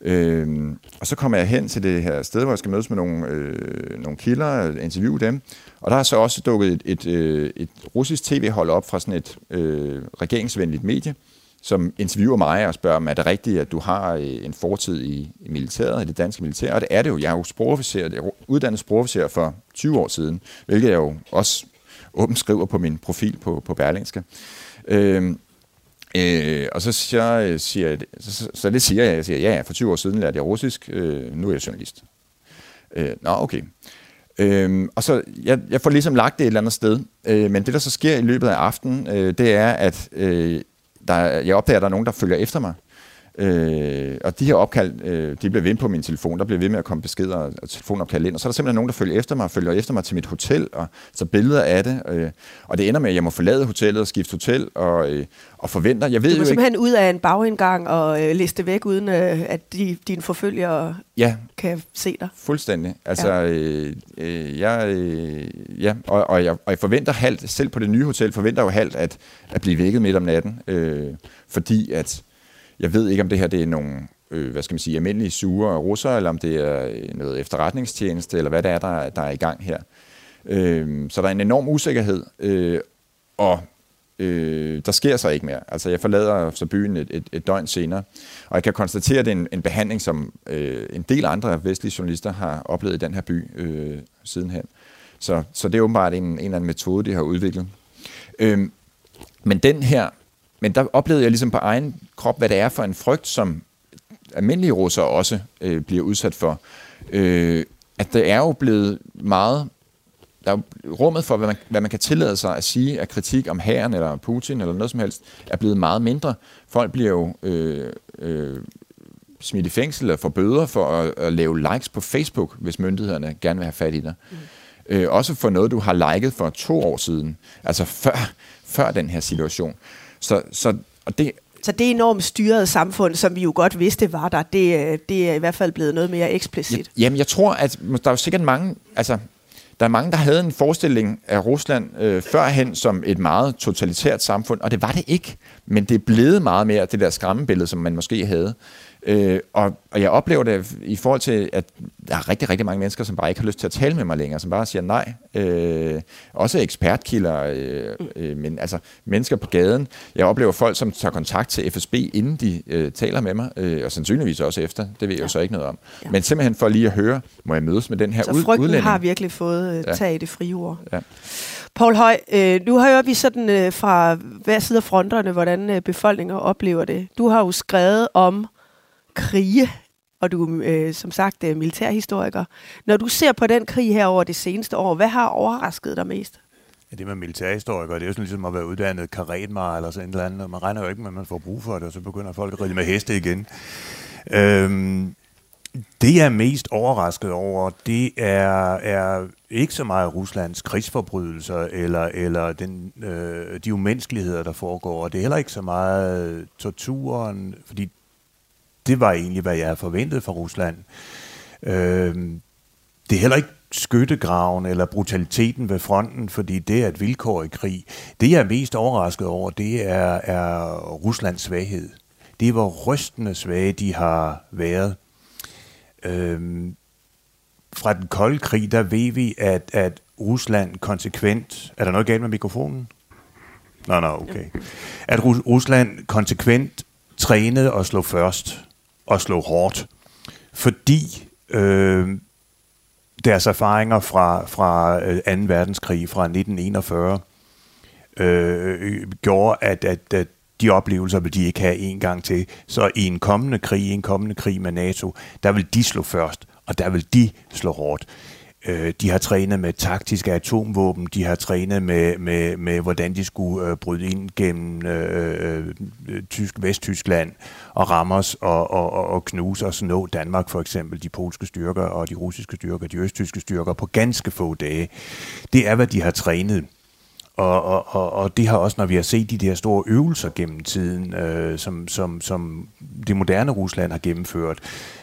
[SPEAKER 3] Øh, og så kommer jeg hen til det her sted, hvor jeg skal mødes med nogle, øh, nogle kilder, interviewe dem. Og der har så også dukket et, et, øh, et russisk tv-hold op fra sådan et øh, regeringsvenligt medie, som interviewer mig og spørger, mig, er det rigtigt, at du har øh, en fortid i, i militæret, i det danske militær? Og det er det jo. Jeg er jo sprogofficer, jeg er uddannet sprogofficer for 20 år siden, hvilket jeg jo også åbent skriver på min profil på, på Berlingske. Øhm, Øh, og så siger, siger jeg, så, så det siger jeg, jeg siger, ja, for 20 år siden lærte jeg russisk, øh, nu er jeg journalist. Øh, nå, okay. Øh, og så, jeg, jeg får ligesom lagt det et eller andet sted, øh, men det, der så sker i løbet af aftenen, øh, det er, at øh, der, jeg opdager, at der er nogen, der følger efter mig. Øh, og de her opkald, øh, de bliver ved på min telefon. Der bliver ved med at komme beskeder og, telefonopkald ind. Og så er der simpelthen nogen, der følger efter mig, følger efter mig til mit hotel, og så billeder af det. Øh, og det ender med, at jeg må forlade hotellet og skifte hotel, og, øh, og forventer. Jeg ved
[SPEAKER 7] du må
[SPEAKER 3] jo
[SPEAKER 7] simpelthen ud af en bagindgang og øh, liste væk, uden øh, at de, dine forfølgere
[SPEAKER 3] ja,
[SPEAKER 7] kan se dig.
[SPEAKER 3] fuldstændig. Altså, ja. øh, øh, jeg, øh, ja, og, og, jeg, og jeg forventer halvt, selv på det nye hotel, forventer jeg jo halvt at, at blive vækket midt om natten, øh, fordi at jeg ved ikke, om det her det er nogle øh, hvad skal man sige, almindelige sure russere, eller om det er øh, noget efterretningstjeneste, eller hvad det er, der, der er i gang her. Øh, så der er en enorm usikkerhed, øh, og øh, der sker så ikke mere. Altså, jeg forlader så byen et, et, et døgn senere, og jeg kan konstatere, at det er en, en behandling, som øh, en del andre vestlige journalister har oplevet i den her by øh, sidenhen. Så, så det er åbenbart en, en eller anden metode, de har udviklet. Øh, men den her men der oplevede jeg ligesom på egen krop, hvad det er for en frygt, som almindelige russere også øh, bliver udsat for. Øh, at det er jo blevet meget... Der er rummet for, hvad man, hvad man kan tillade sig at sige af kritik om hæren eller Putin eller noget som helst, er blevet meget mindre. Folk bliver jo øh, øh, smidt i fængsel eller får bøder for at, at lave likes på Facebook, hvis myndighederne gerne vil have fat i dig. Mm. Øh, også for noget, du har liket for to år siden. Altså før, før den her situation. Så, så, og det,
[SPEAKER 7] så det enormt styrede samfund, som vi jo godt vidste var der, det, det er i hvert fald blevet noget mere eksplicit.
[SPEAKER 3] Jamen, jeg tror, at der er jo sikkert mange, altså, der er mange, der havde en forestilling af Rusland øh, førhen som et meget totalitært samfund, og det var det ikke. Men det er blevet meget mere det der skræmmebillede, som man måske havde. Øh, og, og jeg oplever det i forhold til, at der er rigtig, rigtig mange mennesker, som bare ikke har lyst til at tale med mig længere, som bare siger nej. Øh, også ekspertkilder, øh, øh, men altså mennesker på gaden. Jeg oplever folk, som tager kontakt til FSB, inden de øh, taler med mig, øh, og sandsynligvis også efter. Det ved jeg ja. jo så ikke noget om. Ja. Men simpelthen for lige at høre, må jeg mødes med den her
[SPEAKER 7] ud-
[SPEAKER 3] udlænding.
[SPEAKER 7] Så har virkelig fået øh, tag i det frie ord.
[SPEAKER 3] Ja.
[SPEAKER 7] Paul Høj, øh, nu hører vi sådan øh, fra hver side af fronterne, hvordan øh, befolkninger oplever det. Du har jo skrevet om krige, og du er øh, som sagt øh, militærhistoriker. Når du ser på den krig her over det seneste år, hvad har overrasket dig mest?
[SPEAKER 4] Ja, det med militærhistorikere, det er jo sådan ligesom at være uddannet karetmar eller sådan et eller andet, og man regner jo ikke med, at man får brug for det, og så begynder folk at ride med heste igen. Øhm, det jeg er mest overrasket over, det er, er ikke så meget Ruslands krigsforbrydelser eller, eller den, øh, de umenneskeligheder, der foregår. Det er heller ikke så meget torturen, fordi det var egentlig, hvad jeg havde forventet fra Rusland. Øh, det er heller ikke skyttegraven eller brutaliteten ved fronten, fordi det er et vilkår i krig. Det, jeg er mest overrasket over, det er, er Ruslands svaghed. Det er, hvor rystende svage de har været. Øhm, fra den kolde krig, der ved vi, at, at Rusland konsekvent... Er der noget galt med mikrofonen? Nå, nå, okay. At Rusland konsekvent trænede og slog først og slå hårdt, fordi øh, deres erfaringer fra, fra øh, 2. Verdenskrig fra 1941 øh, øh, gjorde, at, at, at de oplevelser vil de ikke have en gang til. Så i en kommende krig, en kommende krig med NATO, der vil de slå først, og der vil de slå hårdt. Øh, de har trænet med taktiske atomvåben, de har trænet med, med, med hvordan de skulle øh, bryde ind gennem øh, øh Tysk, Vesttyskland og ramme os og, og, og, og knuse os, nå Danmark for eksempel, de polske styrker og de russiske styrker, de østtyske styrker på ganske få dage. Det er, hvad de har trænet. Og, og, og, og det har også, når vi har set de der store øvelser gennem tiden, øh, som, som, som det moderne Rusland har gennemført,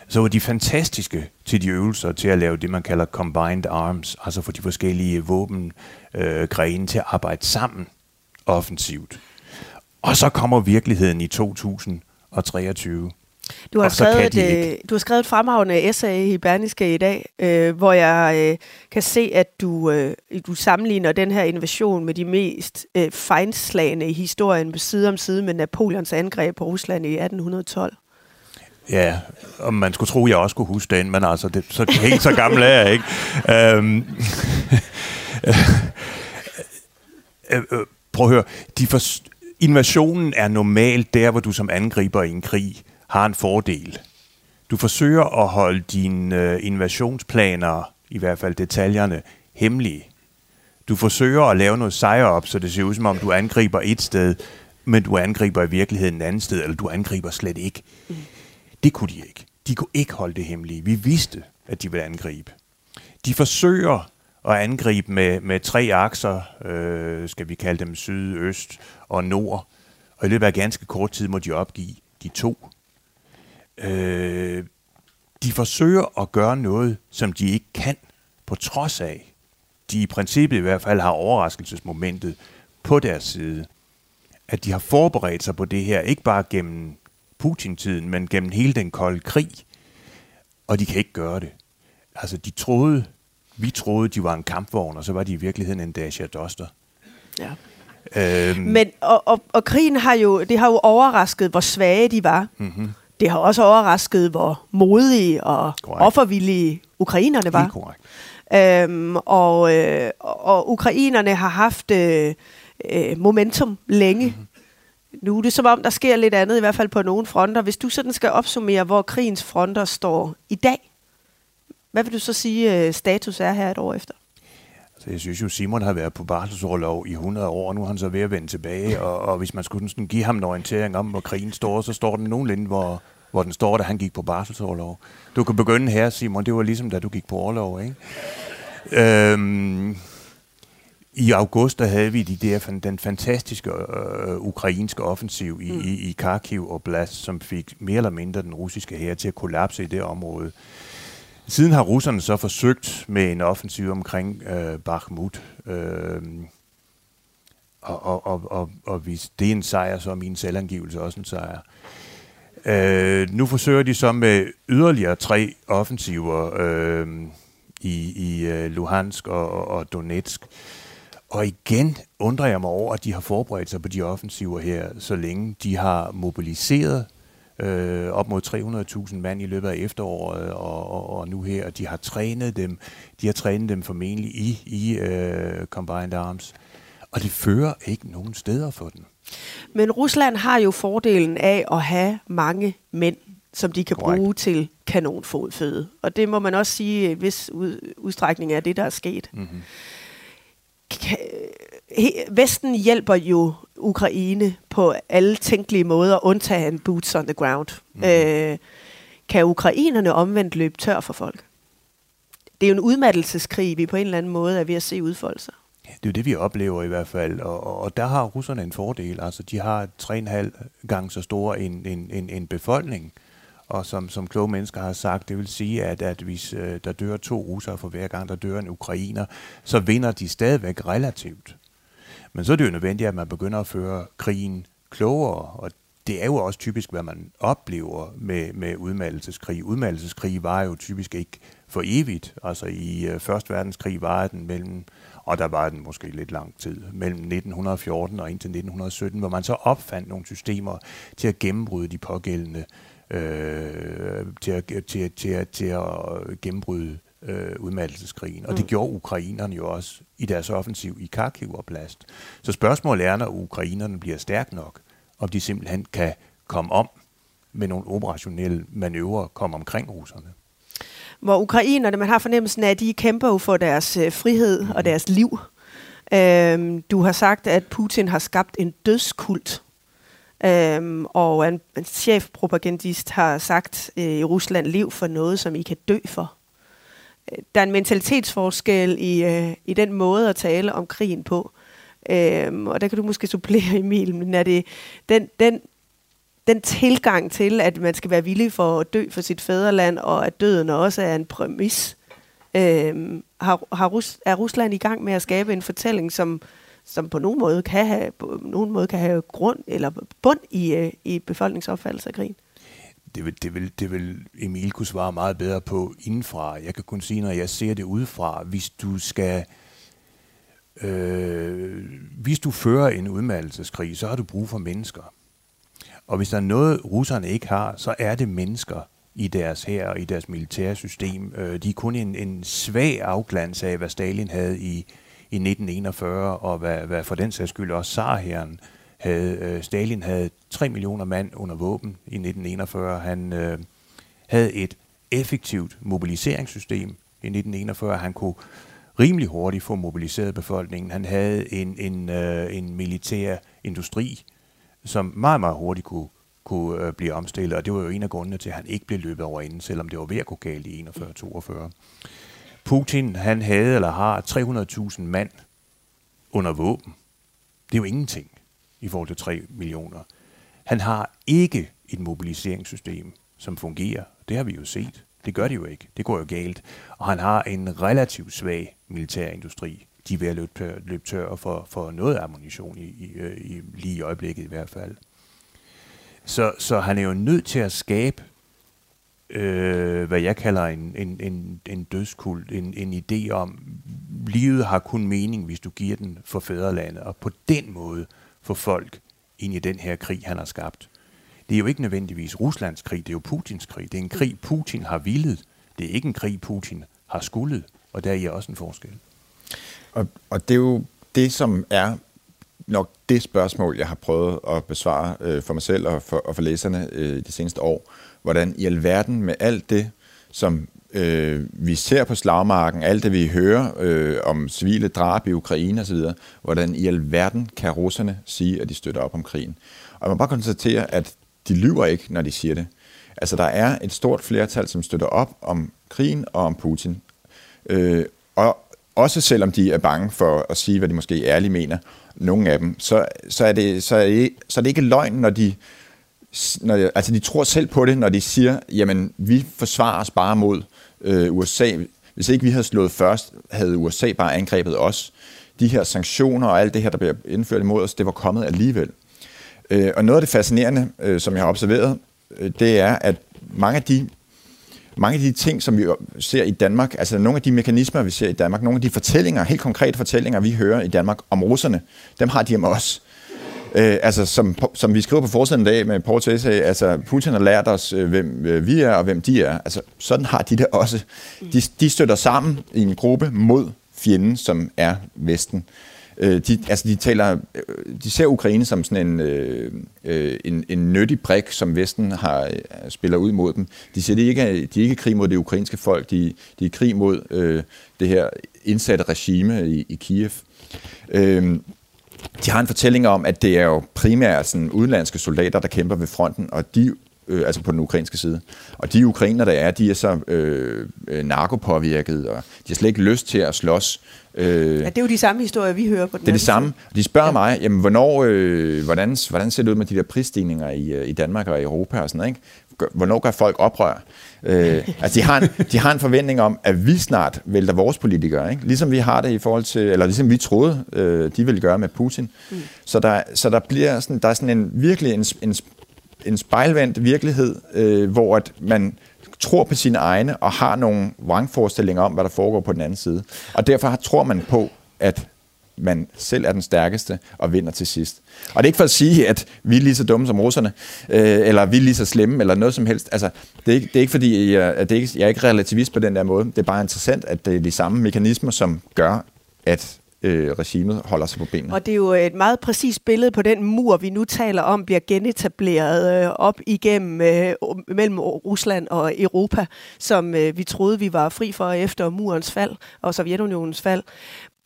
[SPEAKER 4] så var de fantastiske til de øvelser, til at lave det, man kalder combined arms, altså for de forskellige våbengrene øh, til at arbejde sammen offensivt. Og så kommer virkeligheden i 2023.
[SPEAKER 7] Du har, skrevet et, øh, du har skrevet et fremragende essay i Berniske i dag, øh, hvor jeg øh, kan se, at du, øh, du sammenligner den her invasion med de mest øh, fejnslagende i historien side om side med Napoleons angreb på Rusland i 1812.
[SPEAKER 4] Ja, og man skulle tro, at jeg også kunne huske den, men altså, det, så, helt så gammel er jeg ikke. Øhm, øh, øh, prøv at høre, de for, invasionen er normalt der, hvor du som angriber i en krig har en fordel. Du forsøger at holde dine øh, invasionsplaner, i hvert fald detaljerne, hemmelige. Du forsøger at lave noget sejr op, så det ser ud som om, du angriber et sted, men du angriber i virkeligheden et andet sted, eller du angriber slet ikke. Mm. Det kunne de ikke. De kunne ikke holde det hemmelige. Vi vidste, at de ville angribe. De forsøger at angribe med, med tre akser, øh, skal vi kalde dem syd, øst og nord. Og i løbet af ganske kort tid må de opgive de to. Øh, de forsøger at gøre noget, som de ikke kan, på trods af, de i princippet i hvert fald har overraskelsesmomentet på deres side. At de har forberedt sig på det her, ikke bare gennem Putin-tiden, men gennem hele den kolde krig. Og de kan ikke gøre det. Altså, de troede, vi troede, de var en kampvogn, og så var de i virkeligheden en Dacia Duster.
[SPEAKER 7] Ja. Øhm. Men, og, og, og krigen har jo, det har jo overrasket, hvor svage de var. Mm-hmm. Det har også overrasket, hvor modige og korrekt. offervillige ukrainerne var. Helt
[SPEAKER 4] korrekt.
[SPEAKER 7] Øhm, og, øh, og ukrainerne har haft øh, øh, momentum længe. Mm-hmm. Nu er det som om, der sker lidt andet, i hvert fald på nogle fronter. Hvis du sådan skal opsummere, hvor krigens fronter står i dag, hvad vil du så sige, øh, status er her et år efter?
[SPEAKER 4] Så jeg synes jo, Simon har været på barselsårlov i 100 år, og nu er han så ved at vende tilbage. Og, og hvis man skulle sådan give ham en orientering om, hvor krigen står, så står den nogenlunde, hvor, hvor den står, da han gik på barselsårlov. Du kan begynde her, Simon. Det var ligesom, da du gik på årlov, ikke? Øhm, I august, der havde vi de der, den fantastiske øh, ukrainske offensiv i, mm. i, i Kharkiv og Blast, som fik mere eller mindre den russiske her til at kollapse i det område. Siden har russerne så forsøgt med en offensiv omkring øh, Bakhmut. Øh, og, og, og, og, og hvis det er en sejr, så er min selvangivelse også en sejr. Øh, nu forsøger de så med yderligere tre offensiver øh, i, i øh, Luhansk og, og Donetsk. Og igen undrer jeg mig over, at de har forberedt sig på de offensiver her, så længe de har mobiliseret øh, op mod 300.000 mand i løbet af efteråret, og, og, og nu her, de har trænet dem, de har trænet dem formentlig i, i uh, Combined Arms, og det fører ikke nogen steder for dem.
[SPEAKER 7] Men Rusland har jo fordelen af at have mange mænd, som de kan Correct. bruge til kanonfodføde. Og det må man også sige, hvis udstrækning er det, der er sket. Mm-hmm. Vesten hjælper jo Ukraine på alle tænkelige måder, undtagen boots on the ground. Mm. Øh, kan ukrainerne omvendt løbe tør for folk? Det er jo en udmattelseskrig, vi på en eller anden måde er ved at se udfolde sig.
[SPEAKER 4] Det er jo det, vi oplever i hvert fald, og, og der har russerne en fordel. Altså, de har 3,5 gange så stor en, en, en, en befolkning, og som, som kloge mennesker har sagt, det vil sige, at, at hvis øh, der dør to russere for hver gang, der dør en ukrainer, så vinder de stadigvæk relativt. Men så er det jo nødvendigt, at man begynder at føre krigen klogere, og det er jo også typisk, hvad man oplever med, med udmattelseskrig. Udmattelseskrig var jo typisk ikke for evigt. Altså i øh, Første Verdenskrig var den mellem, og der var den måske lidt lang tid, mellem 1914 og indtil 1917, hvor man så opfandt nogle systemer til at gennembryde de pågældende, øh, til, at, til, til, til, til at gennembryde øh, udmattelseskrigen. Og mm. det gjorde ukrainerne jo også i deres offensiv i Kharkiv og Blast. Så spørgsmålet er, når ukrainerne bliver stærk nok, om de simpelthen kan komme om med nogle operationelle manøvrer, komme omkring russerne.
[SPEAKER 7] Hvor ukrainerne, man har fornemmelsen af, at de kæmper jo for deres øh, frihed og deres liv. Øhm, du har sagt, at Putin har skabt en dødskult. Øhm, og en, en chefpropagandist har sagt øh, i Rusland, liv for noget, som I kan dø for der er en mentalitetsforskel i, øh, i den måde at tale om krigen på. Øhm, og der kan du måske supplere, Emil, men er det den, den, den tilgang til, at man skal være villig for at dø for sit fædreland, og at døden også er en præmis. Øhm, har, har Rus, er Rusland i gang med at skabe en fortælling, som, som på nogen måde kan have, på nogen måde kan have grund eller bund i, øh, i befolkningsopfattelse af krigen?
[SPEAKER 4] Det vil, det, vil, det vil Emil kunne svare meget bedre på indenfra. Jeg kan kun sige, når jeg ser det udefra, hvis du skal... Øh, hvis du fører en udmattelseskrig, så har du brug for mennesker. Og hvis der er noget, russerne ikke har, så er det mennesker i deres her og i deres militære system. Øh, de er kun en, en svag afglans af, hvad Stalin havde i, i 1941, og hvad, hvad for den sags skyld også Sarherren havde, øh, Stalin havde 3 millioner mand under våben i 1941. Han øh, havde et effektivt mobiliseringssystem i 1941. Han kunne rimelig hurtigt få mobiliseret befolkningen. Han havde en, en, øh, en militær industri, som meget, meget hurtigt kunne, kunne øh, blive omstillet, og det var jo en af grundene til, at han ikke blev løbet over inden, selvom det var ved at gå galt i 41-42. Putin, han havde eller har 300.000 mand under våben. Det er jo ingenting i forhold til 3 millioner. Han har ikke et mobiliseringssystem, som fungerer. Det har vi jo set. Det gør det jo ikke. Det går jo galt. Og han har en relativt svag militærindustri. De er ved at løbe tør, løbe tør for, for noget ammunition, i, i, øh, i, lige i øjeblikket i hvert fald. Så, så han er jo nødt til at skabe, øh, hvad jeg kalder en, en, en, en dødskult, en, en idé om, livet har kun mening, hvis du giver den for fædrelandet, og på den måde få folk ind i den her krig, han har skabt. Det er jo ikke nødvendigvis Ruslands krig, det er jo Putins krig. Det er en krig, Putin har villet. Det er ikke en krig, Putin har skullet, og der er også en forskel.
[SPEAKER 3] Og, og det er jo det, som er nok det spørgsmål, jeg har prøvet at besvare øh, for mig selv og for, og for læserne øh, de seneste år. Hvordan i alverden med alt det, som øh, vi ser på slagmarken, alt det vi hører øh, om civile drab i Ukraine osv., hvordan i alverden kan russerne sige, at de støtter op om krigen. Og man må bare konstatere, at de lyver ikke, når de siger det. Altså, der er et stort flertal, som støtter op om krigen og om Putin. Øh, og også selvom de er bange for at sige, hvad de måske ærligt mener, nogle af dem, så, så, er, det, så, er, det, så er det ikke løgn, når de, når de, altså de tror selv på det, når de siger, jamen vi forsvarer os bare mod øh, USA. Hvis ikke vi havde slået først, havde USA bare angrebet os. De her sanktioner og alt det her, der bliver indført imod os, det var kommet alligevel. Øh, og noget af det fascinerende, øh, som jeg har observeret, øh, det er, at mange af de mange af de ting, som vi ser i Danmark, altså nogle af de mekanismer, vi ser i Danmark, nogle af de fortællinger, helt konkrete fortællinger, vi hører i Danmark om russerne, dem har de om os. Øh, altså, som, som vi skriver på forsiden i dag med Paul Tessay, altså Putin har lært os, øh, hvem øh, vi er og hvem de er. Altså, sådan har de det også. De, de støtter sammen i en gruppe mod fjenden, som er Vesten. Øh, de, altså de, taler, øh, de ser Ukraine som sådan en, øh, en, en nyttig brik, som Vesten har spiller ud mod dem. De siger, de ikke er, de er ikke krig mod det ukrainske folk, de, de er krig mod øh, det her indsatte regime i, i Kiev. Øh, de har en fortælling om, at det er jo primært sådan udenlandske soldater, der kæmper ved fronten, og de øh, altså på den ukrainske side. Og de ukrainer, der er, de er så øh, øh narkopåvirket, og de har slet ikke lyst til at slås.
[SPEAKER 7] Øh, ja, det er jo de samme historier, vi hører på den
[SPEAKER 3] Det er det samme. De spørger ja. mig, jamen, hvornår, øh, hvordan, hvordan ser det ud med de der prisstigninger i, øh, i Danmark og i Europa og sådan noget, ikke? Hvornår gør folk oprør? Øh, altså, de har, en, de har en forventning om, at vi snart vælter vores politikere, ikke? Ligesom vi har det i forhold til, eller ligesom vi troede, øh, de ville gøre med Putin. Mm. Så, der, så der bliver sådan, der er sådan en virkelig en, en en spejlvendt virkelighed, øh, hvor at man tror på sine egne og har nogle vrangforestillinger om, hvad der foregår på den anden side. Og derfor tror man på, at man selv er den stærkeste og vinder til sidst. Og det er ikke for at sige, at vi er lige så dumme som russerne, øh, eller vi er lige så slemme, eller noget som helst. Altså, det, er ikke, det er ikke fordi, jeg, at det er ikke, jeg er ikke relativist på den der måde. Det er bare interessant, at det er de samme mekanismer, som gør, at øh, regimet holder sig på benene.
[SPEAKER 7] Og det er jo et meget præcist billede på den mur, vi nu taler om, bliver genetableret øh, op igennem øh, mellem Rusland og Europa, som øh, vi troede, vi var fri for efter murens fald og Sovjetunionens fald.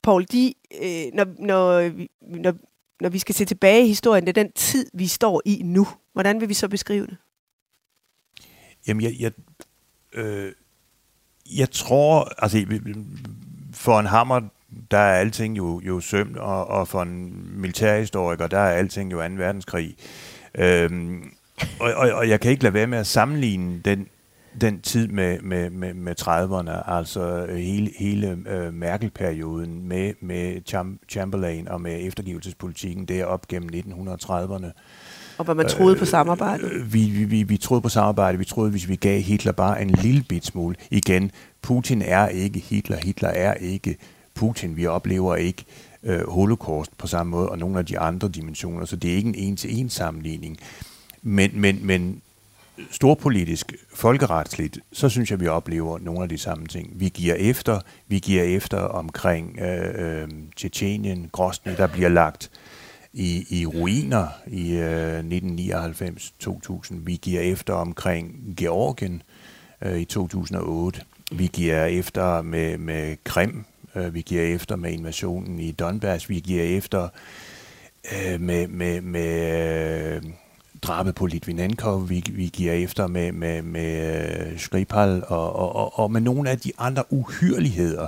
[SPEAKER 7] Paul, de, øh, når, når, når, når vi skal se tilbage i historien, det er den tid, vi står i nu. Hvordan vil vi så beskrive det?
[SPEAKER 4] Jamen, jeg, jeg, øh, jeg tror, altså for en hammer, der er alting jo, jo sømt, og, og for en militærhistoriker, der er alting jo 2. verdenskrig. Øhm, og, og, og jeg kan ikke lade være med at sammenligne den, den tid med, med, med, med 30'erne, altså hele, hele øh, Merkel-perioden med, med Chamberlain og med eftergivelsespolitikken derop gennem 1930'erne.
[SPEAKER 7] Og hvad man troede øh, på samarbejde?
[SPEAKER 4] Øh, vi, vi, vi, vi troede på samarbejde. Vi troede, hvis vi gav Hitler bare en lille bit smule. Igen, Putin er ikke Hitler. Hitler er ikke Putin. Vi oplever ikke øh, holocaust på samme måde, og nogle af de andre dimensioner, så det er ikke en en-til-en sammenligning. Men, men, men storpolitisk, folkeretsligt, så synes jeg, vi oplever nogle af de samme ting. Vi giver efter, vi giver efter omkring øh, øh, Tjetjenien, Grosny, der bliver lagt i, i ruiner i øh, 1999-2000. Vi giver efter omkring Georgien øh, i 2008. Vi giver efter med, med Krim. Øh, vi giver efter med invasionen i Donbass. Vi giver efter øh, med, med, med øh, drabet på Litvinenkov. Vi, vi giver efter med, med, med øh, Skripal og, og, og, og med nogle af de andre uhyreligheder,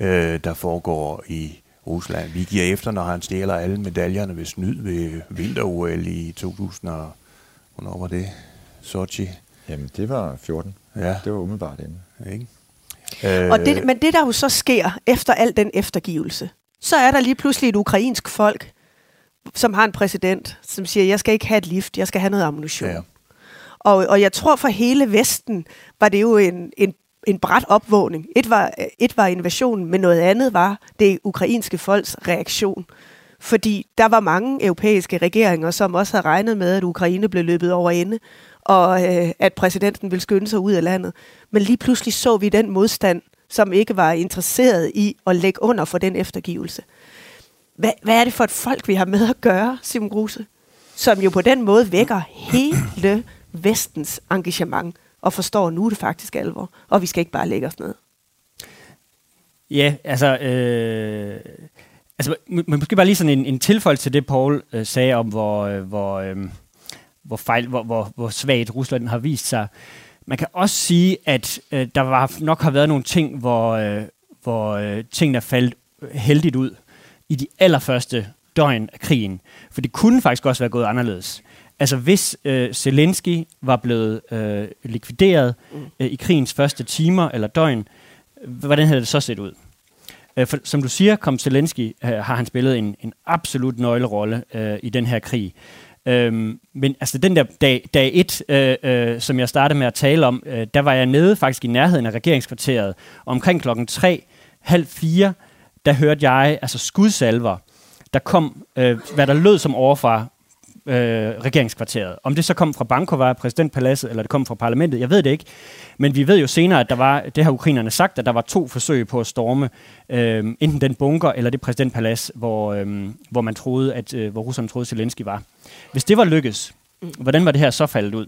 [SPEAKER 4] øh, der foregår i Rusland. Vi giver efter, når han stjæler alle medaljerne ved snyd ved vinter-OL i 2000. Og, hvornår var det? Sochi?
[SPEAKER 3] Jamen, det var 14.
[SPEAKER 4] Ja.
[SPEAKER 3] Det var umiddelbart inden.
[SPEAKER 4] Ikke?
[SPEAKER 7] Og det, men det, der jo så sker efter al den eftergivelse, så er der lige pludselig et ukrainsk folk, som har en præsident, som siger, jeg skal ikke have et lift, jeg skal have noget ammunition.
[SPEAKER 4] Ja.
[SPEAKER 7] Og, og jeg tror for hele Vesten var det jo en, en, en bræt opvågning. Et var, et var invasionen, men noget andet var det ukrainske folks reaktion. Fordi der var mange europæiske regeringer, som også havde regnet med, at Ukraine blev løbet over ende, og øh, at præsidenten ville skynde sig ud af landet. Men lige pludselig så vi den modstand, som ikke var interesseret i at lægge under for den eftergivelse. Hvad, hvad er det for et folk, vi har med at gøre, Simon Gruse? Som jo på den måde vækker hele vestens engagement og forstår, nu er det faktisk alvor, og vi skal ikke bare lægge os ned.
[SPEAKER 8] Ja, altså... Øh, altså men måske bare lige sådan en, en tilføjelse til det, Paul øh, sagde om, hvor, øh, hvor, øh, hvor, fejl, hvor, hvor, hvor svagt Rusland har vist sig. Man kan også sige, at øh, der var, nok har været nogle ting, hvor, øh, hvor øh, tingene er faldet heldigt ud i de allerførste døgn af krigen. For det kunne faktisk også være gået anderledes. Altså hvis øh, Zelensky var blevet øh, likvideret øh, i krigens første timer eller døgn, hvordan havde det så set ud? Øh, for, som du siger, kom Zelensky, øh, har han spillet en, en absolut nøglerolle øh, i den her krig. Øhm, men altså den der dag, dag et, øh, øh, som jeg startede med at tale om, øh, der var jeg nede faktisk i nærheden af regeringskvarteret. Omkring klokken 3, halv 4, der hørte jeg altså skudsalver, der kom, øh, hvad der lød som overfra øh, regeringskvarteret. Om det så kom fra Bankova, præsidentpaladset, eller det kom fra parlamentet, jeg ved det ikke. Men vi ved jo senere, at der var, det har ukrainerne sagt, at der var to forsøg på at storme øh, enten den bunker eller det præsidentpalads, hvor, øh, hvor man troede, at øh, hvor russerne troede, Zelensky var. Hvis det var lykkes, hvordan var det her så faldet ud?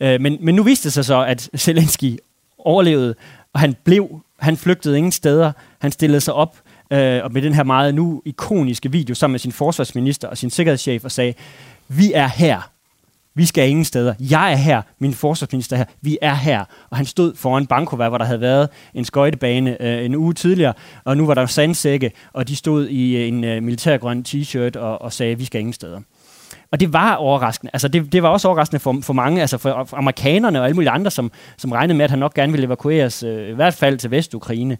[SPEAKER 8] Øh, men, men nu viste det sig så, at Zelensky overlevede, og han blev, han flygtede ingen steder, han stillede sig op, øh, og med den her meget nu ikoniske video sammen med sin forsvarsminister og sin sikkerhedschef og sagde, vi er her. Vi skal ingen steder. Jeg er her. Min forsvarsminister er her. Vi er her. Og han stod foran Bankova, hvor der havde været en skøjtebane øh, en uge tidligere, og nu var der sandsække, og de stod i øh, en øh, militærgrøn t-shirt og, og sagde, vi skal ingen steder. Og det var overraskende. Altså det, det var også overraskende for, for mange, altså for, for amerikanerne og alle mulige andre, som, som regnede med, at han nok gerne ville evakueres, øh, i hvert fald til Vestukraine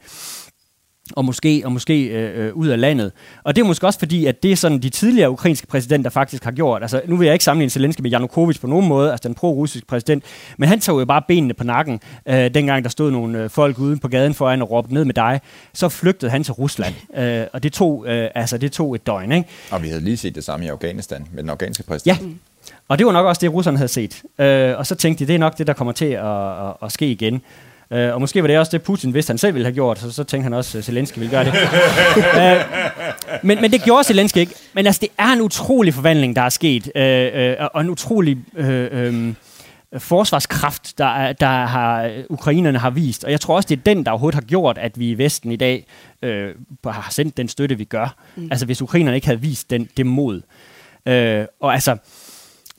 [SPEAKER 8] og måske, og måske øh, øh, ud af landet. Og det er måske også fordi, at det er sådan, de tidligere ukrainske præsidenter faktisk har gjort. Altså, nu vil jeg ikke sammenligne Zelensky med Janukovic på nogen måde, altså den pro-russiske præsident, men han tog jo bare benene på nakken, øh, dengang der stod nogle øh, folk uden på gaden foran og råbte ned med dig. Så flygtede han til Rusland, øh, og det tog, øh, altså, det tog et døgn. Ikke?
[SPEAKER 3] Og vi havde lige set det samme i Afghanistan med den afghanske præsident.
[SPEAKER 8] Ja, og det var nok også det, russerne havde set. Øh, og så tænkte de, det er nok det, der kommer til at, at, at ske igen. Uh, og måske var det også det, Putin vidste, han selv ville have gjort, så, så tænkte han også, at Zelensky ville gøre det. uh, men, men det gjorde Zelensky ikke. Men altså, det er en utrolig forvandling, der er sket, uh, uh, og en utrolig uh, um, forsvarskraft, der, er, der har, ukrainerne har vist. Og jeg tror også, det er den, der overhovedet har gjort, at vi i Vesten i dag uh, har sendt den støtte, vi gør. Mm. Altså, hvis ukrainerne ikke havde vist den, det mod. Uh, og altså,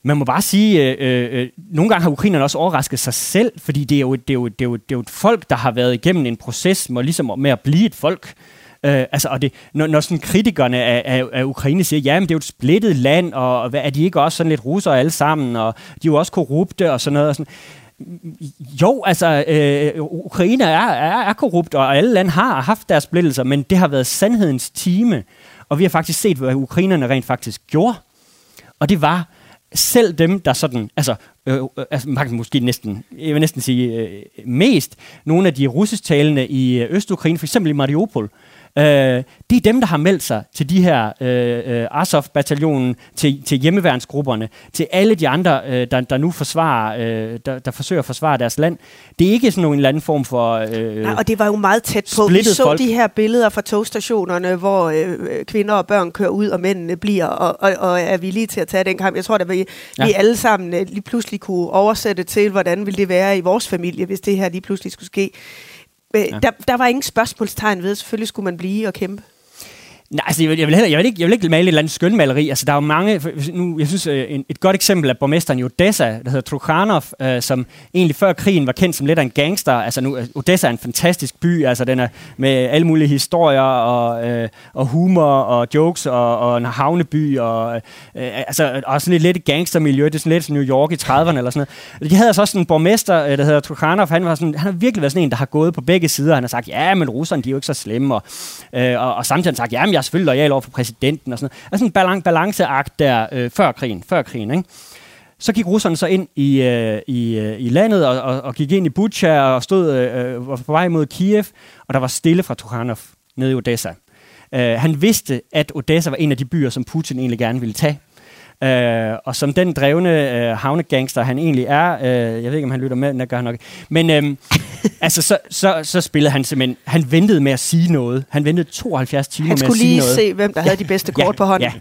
[SPEAKER 8] man må bare sige, øh, øh, øh, nogle gange har ukrainerne også overrasket sig selv, fordi det er, jo, det, er jo, det, er jo, det er jo et folk, der har været igennem en proces med, ligesom med at blive et folk. Øh, altså, og det, når, når sådan kritikerne af, af, af Ukraine siger, ja, men det er jo et splittet land, og, og er de ikke også sådan lidt russere alle sammen, og de er jo også korrupte og sådan noget. Og sådan. Jo, altså, øh, Ukraine er, er, er korrupt, og alle lande har haft deres splittelser, men det har været sandhedens time, og vi har faktisk set, hvad ukrainerne rent faktisk gjorde. Og det var, selv dem, der sådan, altså, øh, øh altså man kan måske næsten, jeg vil næsten sige øh, mest, nogle af de russisktalende i øh, Østukraine, for eksempel i Mariupol, Øh, det er dem, der har meldt sig til de her øh, øh, Azov-bataljonen, til, til hjemmeværnsgrupperne, til alle de andre, øh, der, der nu forsvarer, øh, der, der forsøger at forsvare deres land. Det er ikke sådan en eller anden form for øh,
[SPEAKER 7] Nej, og det var jo meget tæt på. Vi så
[SPEAKER 8] folk.
[SPEAKER 7] de her billeder fra togstationerne, hvor øh, kvinder og børn kører ud, og mændene bliver, og, og, og er villige til at tage den kamp. Jeg tror, at vi, ja. vi alle sammen øh, lige pludselig kunne oversætte til, hvordan ville det være i vores familie, hvis det her lige pludselig skulle ske. Øh, ja. der, der var ingen spørgsmålstegn ved, selvfølgelig skulle man blive og kæmpe.
[SPEAKER 8] Nej, altså, jeg vil, jeg, vil heller, jeg, vil ikke, jeg vil ikke male et eller andet skønmaleri. Altså, der er jo mange... Nu, jeg synes, øh, en, et godt eksempel er borgmesteren i Odessa, der hedder Trukhanov, øh, som egentlig før krigen var kendt som lidt af en gangster. Altså, nu, altså, Odessa er en fantastisk by. Altså, den er med alle mulige historier og, øh, og humor og jokes og, og en havneby. Og, øh, altså, og sådan lidt, lidt gangstermiljø. Det er sådan lidt som New York i 30'erne eller sådan noget. De havde altså også en borgmester, øh, der hedder Trukhanov. Han, var sådan, han har virkelig været sådan en, der har gået på begge sider. Han har sagt, ja, men russerne, de er jo ikke så slemme. Og, øh, og, og samtidig har han sagt, ja, men jeg er selvfølgelig lojal over for præsidenten og sådan noget. Altså en balan- balanceakt der øh, før krigen, før krigen, ikke? Så gik russerne så ind i, øh, i, øh, i landet og, og, og gik ind i Bucha og stod øh, øh var på vej mod Kiev, og der var stille fra Tukhanov nede i Odessa. Øh, han vidste, at Odessa var en af de byer, som Putin egentlig gerne ville tage. Øh, og som den drevne øh, havnegangster, han egentlig er, øh, jeg ved ikke, om han lytter med, men det gør han nok. Men øh, altså, så, så, så spillede han simpelthen, han ventede med at sige noget. Han ventede 72 timer med at sige noget.
[SPEAKER 7] Han skulle lige se, hvem der ja. havde de bedste kort ja. på hånden. Ja.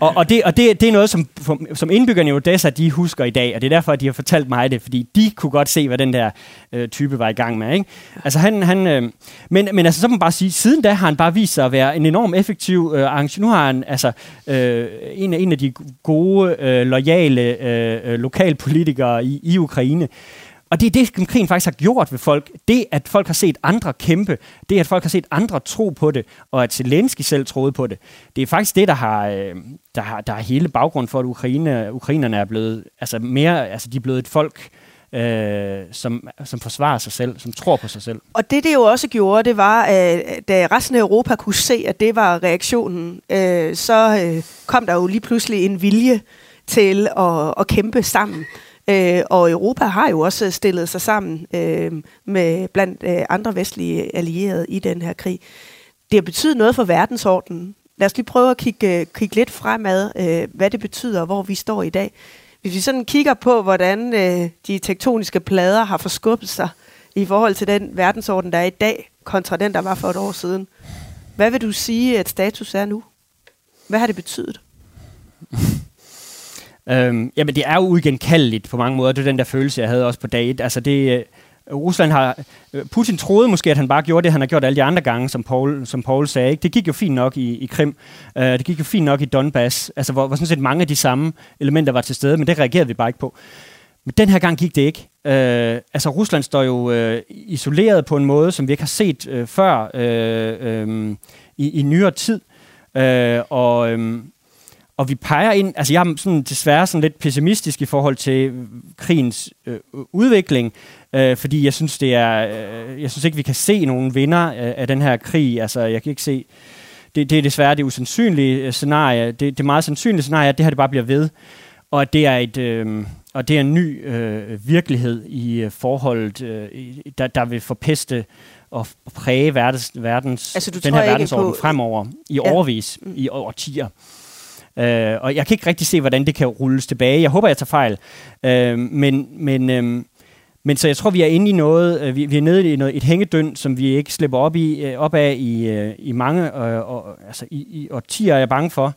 [SPEAKER 8] Og, og, det, og det, det er noget, som, som indbyggerne i Odessa, de husker i dag, og det er derfor, at de har fortalt mig det, fordi de kunne godt se, hvad den der øh, type var i gang med. Ikke? Altså han, han, øh, men, men altså, så må man bare sige, siden da har han bare vist sig at være en enorm effektiv øh, arrangør. Nu har han altså øh, en, af, en af de gode, øh, lojale øh, lokalpolitikere i, i Ukraine. Og det er det, som krigen faktisk har gjort ved folk. Det, at folk har set andre kæmpe, det, at folk har set andre tro på det, og at Zelensky selv troede på det, det er faktisk det, der har, øh, der har, der har hele baggrund for, at Ukraine, ukrainerne er blevet, altså mere, altså de er blevet et folk, øh, som, som forsvarer sig selv, som tror på sig selv.
[SPEAKER 7] Og det, det jo også gjorde, det var, at da resten af Europa kunne se, at det var reaktionen, øh, så øh, kom der jo lige pludselig en vilje til at, at kæmpe sammen. Øh, og Europa har jo også stillet sig sammen øh, med blandt øh, andre vestlige allierede i den her krig. Det har betydet noget for verdensordenen. Lad os lige prøve at kigge, øh, kigge lidt fremad, øh, hvad det betyder, hvor vi står i dag. Hvis vi sådan kigger på, hvordan øh, de tektoniske plader har forskubbet sig i forhold til den verdensorden, der er i dag, kontra den, der var for et år siden. Hvad vil du sige, at status er nu? Hvad har det betydet?
[SPEAKER 8] Øhm, jamen, det er jo uigenkaldeligt på mange måder. Det er den der følelse, jeg havde også på dag 1. Altså, det, øh, Rusland har... Øh, Putin troede måske, at han bare gjorde det, han har gjort alle de andre gange, som Paul, som Paul sagde. Ikke? Det gik jo fint nok i, i Krim. Uh, det gik jo fint nok i Donbass, altså, hvor, hvor sådan set mange af de samme elementer var til stede, men det reagerede vi bare ikke på. Men den her gang gik det ikke. Uh, altså, Rusland står jo uh, isoleret på en måde, som vi ikke har set uh, før uh, um, i, i nyere tid. Uh, og... Um, og vi peger ind, altså jeg er sådan, desværre sådan lidt pessimistisk i forhold til krigens øh, udvikling, øh, fordi jeg synes, det er, øh, jeg synes ikke, vi kan se nogen vinder af, af den her krig. Altså jeg kan ikke se, det, det er desværre det usandsynlige øh, scenarie. Det, det meget sandsynlige scenarie, at det her det bare bliver ved, og at det er et, øh, og det er en ny øh, virkelighed i øh, forholdet, øh, der, der vil forpeste og præge verdens, verdens, altså, den her verdensorden på... fremover i ja. overvis, mm. i årtier. Øh, og jeg kan ikke rigtig se, hvordan det kan rulles tilbage. Jeg håber, jeg tager fejl. Øh, men, men, øh, men så jeg tror, vi er inde i noget, øh, vi, vi er nede i noget, et hængedøn, som vi ikke slipper op, i, øh, op af i, øh, i mange øh, og, altså i, i årtier, er jeg bange for.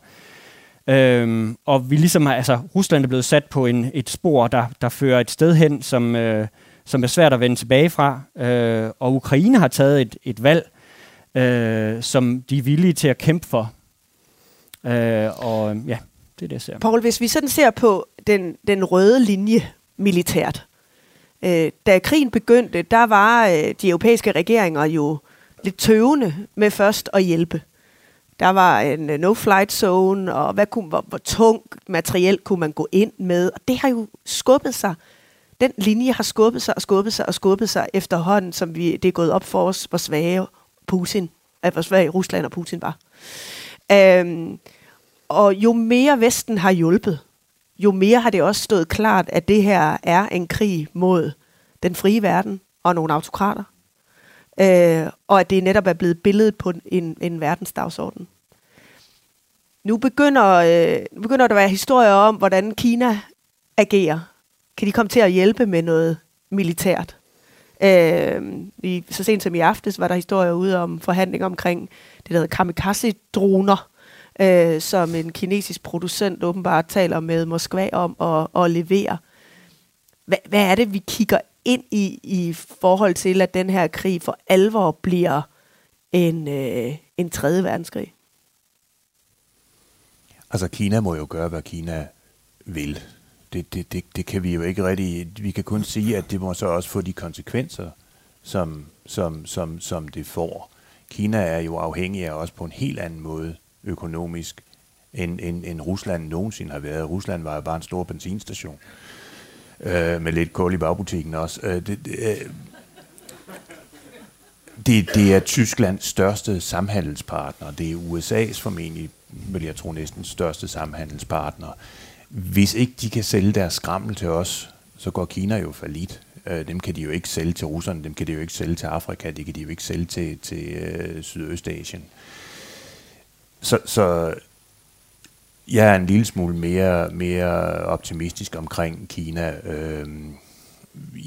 [SPEAKER 8] Øhm, og vi ligesom har, altså, Rusland er blevet sat på en, et spor, der, der fører et sted hen, som, øh, som er svært at vende tilbage fra. Øh, og Ukraine har taget et, et valg, øh, som de er villige til at kæmpe for. Øh, og ja, det er det, jeg ser.
[SPEAKER 7] Paul, hvis vi sådan ser på den, den røde linje militært. Øh, da krigen begyndte, der var øh, de europæiske regeringer jo lidt tøvende med først at hjælpe. Der var en øh, uh, no-flight zone, og hvad kunne, hvor, hvor tung materiel kunne man gå ind med. Og det har jo skubbet sig. Den linje har skubbet sig og skubbet sig og skubbet sig efterhånden, som vi, det er gået op for os, hvor svage Putin, at hvor svage Rusland og Putin var. Øhm, og jo mere Vesten har hjulpet, jo mere har det også stået klart, at det her er en krig mod den frie verden og nogle autokrater. øh, og at det netop er blevet billedet på en, en verdensdagsorden. Nu begynder, øh, nu begynder der at være historier om, hvordan Kina agerer. Kan de komme til at hjælpe med noget militært? Øh, i, så sent som i aftes var der historier ude om forhandlinger omkring det, der hedder kamikaze-droner, øh, som en kinesisk producent åbenbart taler med Moskva om at, at levere. Hvad, hvad er det, vi kigger ind i, i forhold til, at den her krig for alvor bliver en, øh, en tredje verdenskrig?
[SPEAKER 4] Altså, Kina må jo gøre, hvad Kina vil. Det, det, det, det kan vi jo ikke rigtig... Vi kan kun sige, at det må så også få de konsekvenser, som, som, som, som det får. Kina er jo afhængig af os på en helt anden måde økonomisk, end, end, end Rusland nogensinde har været. Rusland var jo bare en stor benzinstation, øh, med lidt kul i bagbutikken også. Øh, det, det, øh, det, det er Tysklands største samhandelspartner. Det er USA's formentlig, vil jeg tro, næsten største samhandelspartner. Hvis ikke de kan sælge deres skrammel til os, så går Kina jo for lidt. Øh, dem kan de jo ikke sælge til russerne, dem kan de jo ikke sælge til Afrika, det kan de jo ikke sælge til, til øh, Sydøstasien. Så, så jeg er en lille smule mere, mere optimistisk omkring Kina. Øh,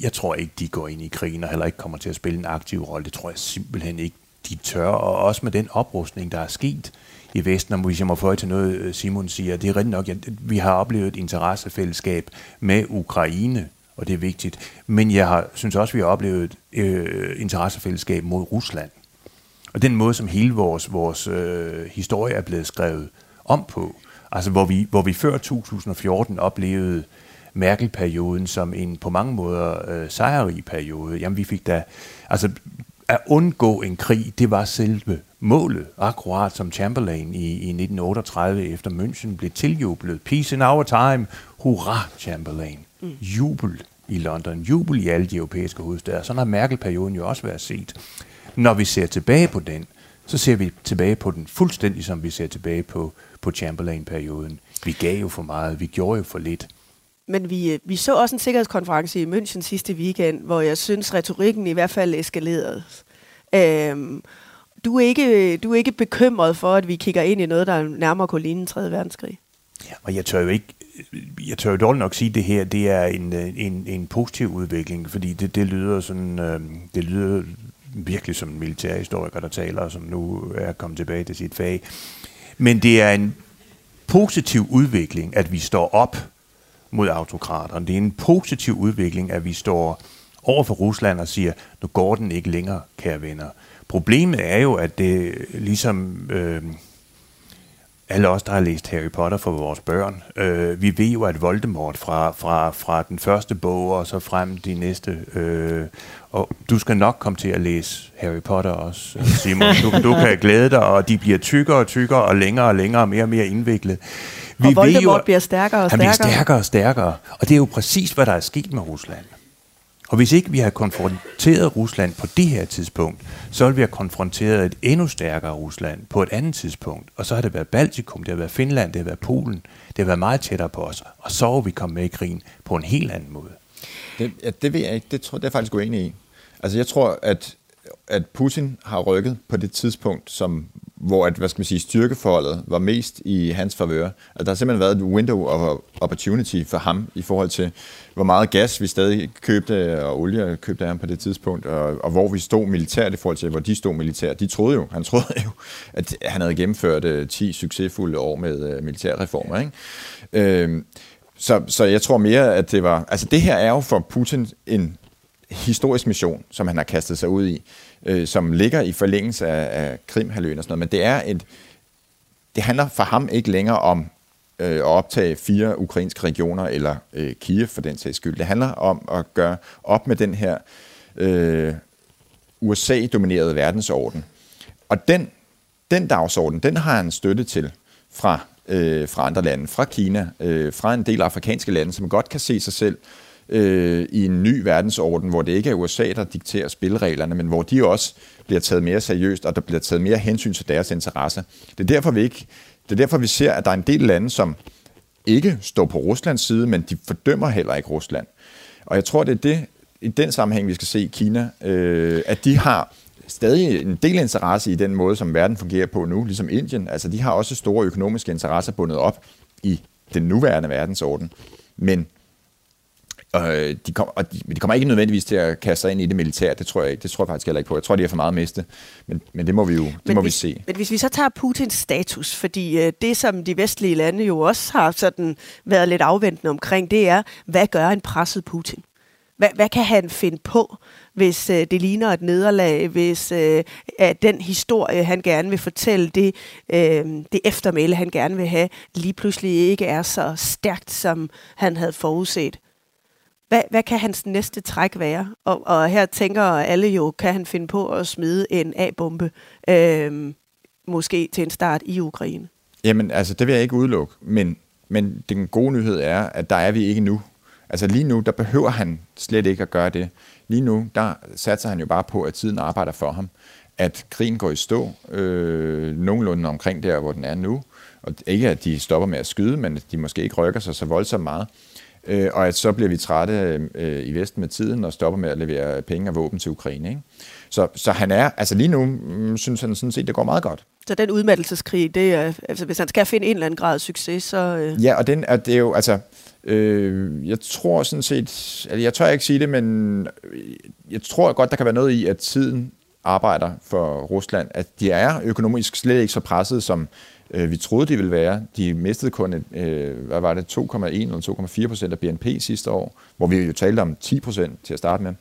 [SPEAKER 4] jeg tror ikke, de går ind i krigen og heller ikke kommer til at spille en aktiv rolle. Det tror jeg simpelthen ikke, de tør. Og også med den oprustning, der er sket i Vesten, og hvis jeg må få til noget, øh, Simon siger, det er rigtigt nok, at vi har oplevet et interessefællesskab med Ukraine, og det er vigtigt. Men jeg har, synes også, vi har oplevet et øh, interessefællesskab mod Rusland. Og den måde, som hele vores, vores øh, historie er blevet skrevet om på, altså hvor vi, hvor vi før 2014 oplevede Merkel-perioden som en på mange måder øh, sejrig periode. Jamen vi fik da, altså at undgå en krig, det var selve målet, akkurat som Chamberlain i, i 1938 efter München blev tiljublet. Peace in our time, hurra Chamberlain. Mm. Jubel i London, jubel i alle de europæiske hovedsteder. Sådan har Merkel-perioden jo også været set. Når vi ser tilbage på den, så ser vi tilbage på den fuldstændig som vi ser tilbage på, på Chamberlain-perioden. Vi gav jo for meget, vi gjorde jo for lidt.
[SPEAKER 7] Men vi, øh, vi så også en sikkerhedskonference i München sidste weekend, hvor jeg synes, retorikken i hvert fald eskalerede. Øhm, du, er ikke, du er ikke bekymret for, at vi kigger ind i noget, der nærmere kunne ligne 3. verdenskrig?
[SPEAKER 4] Ja, og jeg tør jo ikke jeg tør jo dårligt nok sige, at det her det er en, en, en positiv udvikling, fordi det, det lyder sådan, øh, det lyder virkelig som en militærhistoriker, der taler, som nu er kommet tilbage til sit fag. Men det er en positiv udvikling, at vi står op mod autokraterne. Det er en positiv udvikling, at vi står over for Rusland og siger, nu går den ikke længere, kære venner. Problemet er jo, at det ligesom... Øh, alle os, der har læst Harry Potter for vores børn, øh, vi ved jo, at Voldemort fra, fra, fra den første bog og så frem de næste, øh, og du skal nok komme til at læse Harry Potter også, Simon. Du, du kan glæde dig, og de bliver tykkere og tykkere og længere og længere og mere og mere indviklet.
[SPEAKER 7] Vi og Voldemort jo, bliver stærkere og stærkere.
[SPEAKER 4] Han bliver stærkere og stærkere, og det er jo præcis, hvad der er sket med Rusland. Og hvis ikke vi har konfronteret Rusland på det her tidspunkt, så vil vi have konfronteret et endnu stærkere Rusland på et andet tidspunkt. Og så har det været Baltikum, det har været Finland, det har været Polen, det har været meget tættere på os. Og så er vi kommet med i krigen på en helt anden måde.
[SPEAKER 3] Det, ja, det ved jeg ikke. Det, tror, det er jeg faktisk uenig i. Altså jeg tror, at, at Putin har rykket på det tidspunkt, som hvor at, hvad skal man sige, styrkeforholdet var mest i hans favør. Altså, der har simpelthen været et window of opportunity for ham i forhold til, hvor meget gas vi stadig købte, og olie købte af ham på det tidspunkt, og, og hvor vi stod militært i forhold til, hvor de stod militært. De troede jo, han troede jo, at han havde gennemført øh, 10 succesfulde år med uh, militærreformer. Ikke? Øh, så, så jeg tror mere, at det var... Altså det her er jo for Putin en historisk mission, som han har kastet sig ud i øh, som ligger i forlængelse af, af Krimhaløen og sådan noget, men det er et, det handler for ham ikke længere om øh, at optage fire ukrainske regioner, eller øh, Kiev for den sags skyld. Det handler om at gøre op med den her øh, USA-dominerede verdensorden. Og den, den dagsorden, den har han støtte til fra, øh, fra andre lande, fra Kina, øh, fra en del afrikanske lande, som godt kan se sig selv øh, i en ny verdensorden, hvor det ikke er USA, der dikterer spillereglerne, men hvor de også bliver taget mere seriøst, og der bliver taget mere hensyn til deres interesser. Det er derfor, vi, ikke, det er derfor, vi ser, at der er en del lande, som ikke står på Ruslands side, men de fordømmer heller ikke Rusland. Og jeg tror, det er det, i den sammenhæng, vi skal se i Kina, øh, at de har stadig en del interesse i den måde, som verden fungerer på nu, ligesom Indien. Altså, de har også store økonomiske interesser bundet op i den nuværende verdensorden. Men øh, de, kom, og de, de kommer ikke nødvendigvis til at kaste sig ind i det militære. Det tror jeg ikke. Det tror jeg faktisk heller ikke på. Jeg tror, de er for meget miste. Men, men det må vi jo det
[SPEAKER 7] Men
[SPEAKER 3] må
[SPEAKER 7] hvis,
[SPEAKER 3] vi se.
[SPEAKER 7] Men hvis vi så tager Putins status, fordi øh, det, som de vestlige lande jo også har sådan været lidt afventende omkring, det er, hvad gør en presset Putin? Hvad, hvad kan han finde på, hvis øh, det ligner et nederlag, hvis øh, at den historie, han gerne vil fortælle, det, øh, det eftermæle, han gerne vil have, lige pludselig ikke er så stærkt, som han havde forudset? Hvad, hvad kan hans næste træk være? Og, og her tænker alle jo, kan han finde på at smide en A-bombe, øh, måske til en start i Ukraine?
[SPEAKER 3] Jamen, altså, det vil jeg ikke udelukke. Men, men den gode nyhed er, at der er vi ikke nu. Altså lige nu, der behøver han slet ikke at gøre det. Lige nu, der satser han jo bare på, at tiden arbejder for ham. At krigen går i stå øh, nogenlunde omkring der, hvor den er nu. Og ikke, at de stopper med at skyde, men at de måske ikke rykker sig så voldsomt meget. Øh, og at så bliver vi trætte øh, i Vesten med tiden og stopper med at levere penge og våben til Ukraine. Ikke? Så, så han er, altså lige nu, mm, synes han sådan set, det går meget godt.
[SPEAKER 7] Så den udmattelseskrig, det er, altså hvis han skal finde en eller anden grad af succes, så... Øh...
[SPEAKER 3] Ja, og den er, det er jo, altså, øh, jeg tror sådan set, altså jeg tør ikke sige det, men øh, jeg tror godt, der kan være noget i, at tiden arbejder for Rusland, at de er økonomisk slet ikke så presset, som øh, vi troede, de ville være. De mistede kun, et, øh, hvad var det, 2,1 eller 2,4 procent af BNP sidste år, hvor vi jo talte om 10 procent til at starte med.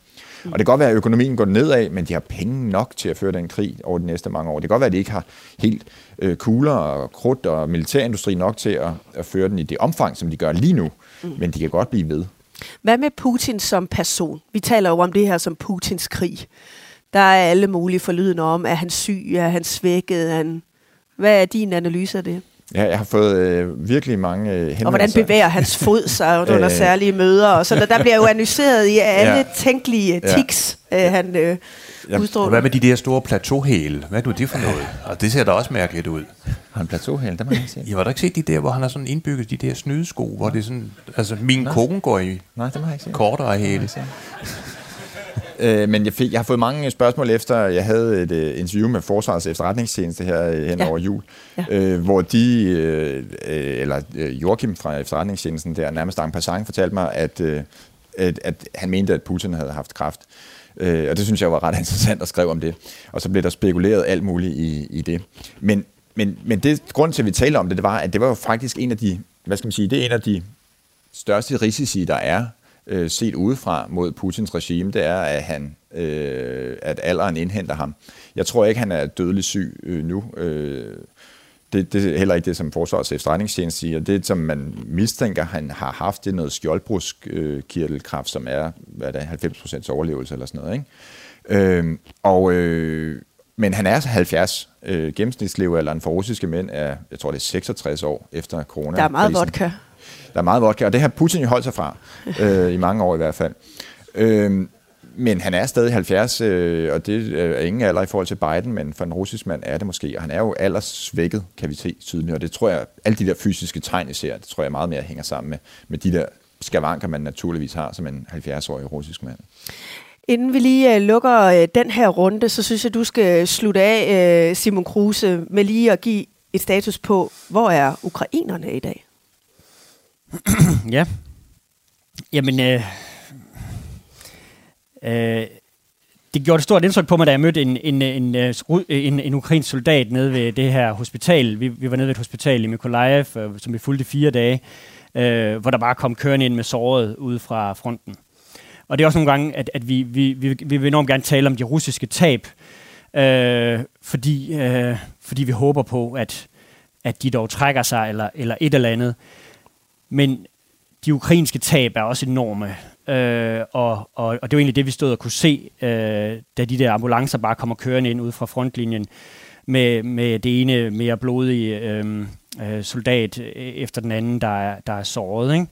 [SPEAKER 3] Og det kan godt være, at økonomien går nedad, men de har penge nok til at føre den krig over de næste mange år. Det kan godt være, at de ikke har helt øh, kugler og krudt og militærindustri nok til at, at føre den i det omfang, som de gør lige nu. Mm. Men de kan godt blive ved.
[SPEAKER 7] Hvad med Putin som person? Vi taler jo om det her som Putins krig. Der er alle mulige forlydende om, er han syg, er han svækket, er han... Hvad er din analyse af det?
[SPEAKER 3] Ja, jeg har fået øh, virkelig mange øh, henvendelser.
[SPEAKER 7] Og hvordan bevæger hans fod sig under øh, særlige møder? Og så der, der bliver jo analyseret i alle ja. tænkelige tics, ja. øh, han øh,
[SPEAKER 4] ja. udstråler. Og hvad med de der store plateauhæle? Hvad er nu det for noget? Og det ser da også mærkeligt ud.
[SPEAKER 3] Har han plateauhæle? Det må jeg ikke se.
[SPEAKER 4] Jeg har da ikke set de der, hvor han har sådan indbygget de der snydesko, hvor det er sådan, altså min Nej. kone går i
[SPEAKER 3] Nej, det må jeg ikke se.
[SPEAKER 4] kortere hæle.
[SPEAKER 3] Øh, men jeg, fik, jeg har fået mange spørgsmål efter, jeg havde et uh, interview med Forsvarets efterretningstjeneste her uh, hen ja. over jul, ja. øh, hvor de, øh, eller øh, Joachim fra efterretningstjenesten der, nærmest en passant, fortalte mig, at, øh, at, at han mente, at Putin havde haft kraft. Øh, og det synes jeg var ret interessant at skrive om det. Og så blev der spekuleret alt muligt i, i det. Men, men, men det grund til, at vi taler om det, det var, at det var jo faktisk en af de, hvad skal man sige, det er en af de største risici, der er øh, set udefra mod Putins regime, det er, at han øh, at alderen indhenter ham. Jeg tror ikke, han er dødelig syg øh, nu. Øh, det, det er heller ikke det, som Forsvarets efterretningstjeneste siger. Det, som man mistænker, han har haft, det er noget skjoldbrusk øh, som er, hvad er det, 90% overlevelse eller sådan noget. Ikke? Øh, og, øh, men han er 70. Øh, gennemsnitslevealderen for russiske mænd er, jeg tror det er 66 år efter corona.
[SPEAKER 7] Der er meget vodka.
[SPEAKER 3] Der er meget vodka, og det har Putin jo holdt sig fra, øh, i mange år i hvert fald. Øh, men han er stadig 70, øh, og det er ingen alder i forhold til Biden, men for en russisk mand er det måske. Og han er jo alderssvækket, kan vi se tydeligt, og det tror jeg, alle de der fysiske tegn, ser, det tror jeg meget mere hænger sammen med, med de der skavanker, man naturligvis har som en 70-årig russisk mand.
[SPEAKER 7] Inden vi lige uh, lukker uh, den her runde, så synes jeg, du skal slutte af, uh, Simon Kruse, med lige at give et status på, hvor er ukrainerne i dag?
[SPEAKER 8] ja. Jamen, øh, øh, det gjorde et stort indtryk på mig, da jeg mødte en, en, en, en, en, en ukrainsk soldat nede ved det her hospital. Vi, vi var nede ved et hospital i Mykolaiv, øh, som vi fulgte fire dage, øh, hvor der bare kom kørende ind med såret ude fra fronten. Og det er også nogle gange, at, at vi, vi, vi, vi vil enormt gerne tale om de russiske tab, øh, fordi, øh, fordi vi håber på, at, at de dog trækker sig, eller, eller et eller andet. Men de ukrainske tab er også enorme. Øh, og, og, og det var egentlig det, vi stod og kunne se, øh, da de der ambulancer bare kommer kørende ind ud fra frontlinjen med, med det ene mere blodige øh, øh, soldat øh, efter den anden, der er, der er såret. Ikke?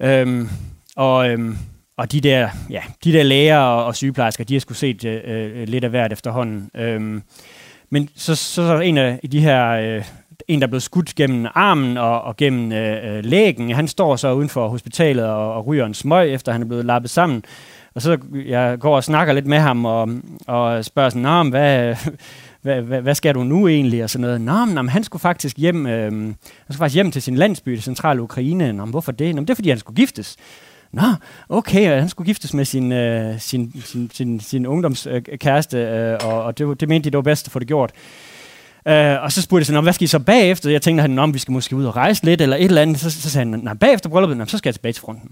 [SPEAKER 8] Øhm, og, øhm, og de der, ja, de der læger og, og sygeplejersker, de har skulle set øh, øh, lidt af hvert efterhånden. Øhm, men så, så, så en af de her øh, en, der er blevet skudt gennem armen og, og gennem øh, øh, lægen. Han står så uden for hospitalet og, og ryger en smøg, efter han er blevet lappet sammen. Og så jeg går og snakker lidt med ham, og, og spørger sådan, Nå, hvad, hvad, hvad, hvad skal du nu egentlig, og sådan noget. Nå, men, han skulle faktisk hjem, øh, han skulle faktisk hjem til sin landsby, det centrale Ukraine. Nå, men hvorfor det? Nå, men det er, fordi han skulle giftes. Nå, okay, han skulle giftes med sin, øh, sin, sin, sin, sin ungdomskæreste, øh, og, og det, det mente de, det var bedst at få det gjort. Øh, og så spurgte jeg sådan, hvad skal I så bagefter? Jeg tænkte, han, om vi skal måske ud og rejse lidt, eller et eller andet. Så, så sagde han, nej, bagefter brylluppet, så skal jeg tilbage til fronten.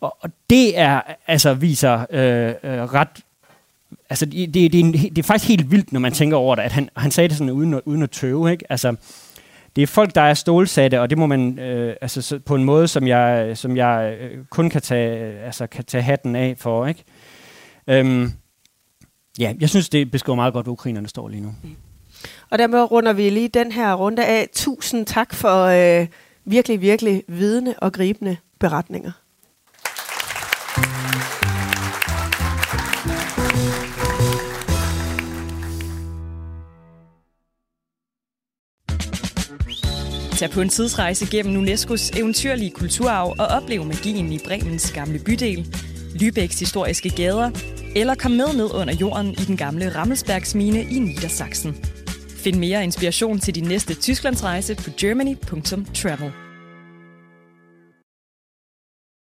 [SPEAKER 8] Og, og det er, altså, viser øh, øh, ret altså, det, det, det, er en, det er faktisk helt vildt, når man tænker over det, at han, han sagde det sådan uden, uden at tøve, ikke? Altså, det er folk, der er stålsatte, og det må man øh, altså, så, på en måde, som jeg, som jeg øh, kun kan tage, altså, kan tage hatten af for. Ikke? Øhm, ja, jeg synes, det beskriver meget godt, hvor ukrainerne står lige nu. Mm.
[SPEAKER 7] Og dermed runder vi lige den her runde af. Tusind tak for øh, virkelig, virkelig vidende og gribende beretninger.
[SPEAKER 9] Tag på en tidsrejse gennem UNESCO's eventyrlige kulturarv og oplev magien i Bremens gamle bydel, Lübecks historiske gader, eller kom med ned under jorden i den gamle Rammelsbergsmine i Niedersachsen. Find mere inspiration til din næste Tysklandsrejse på germany.travel.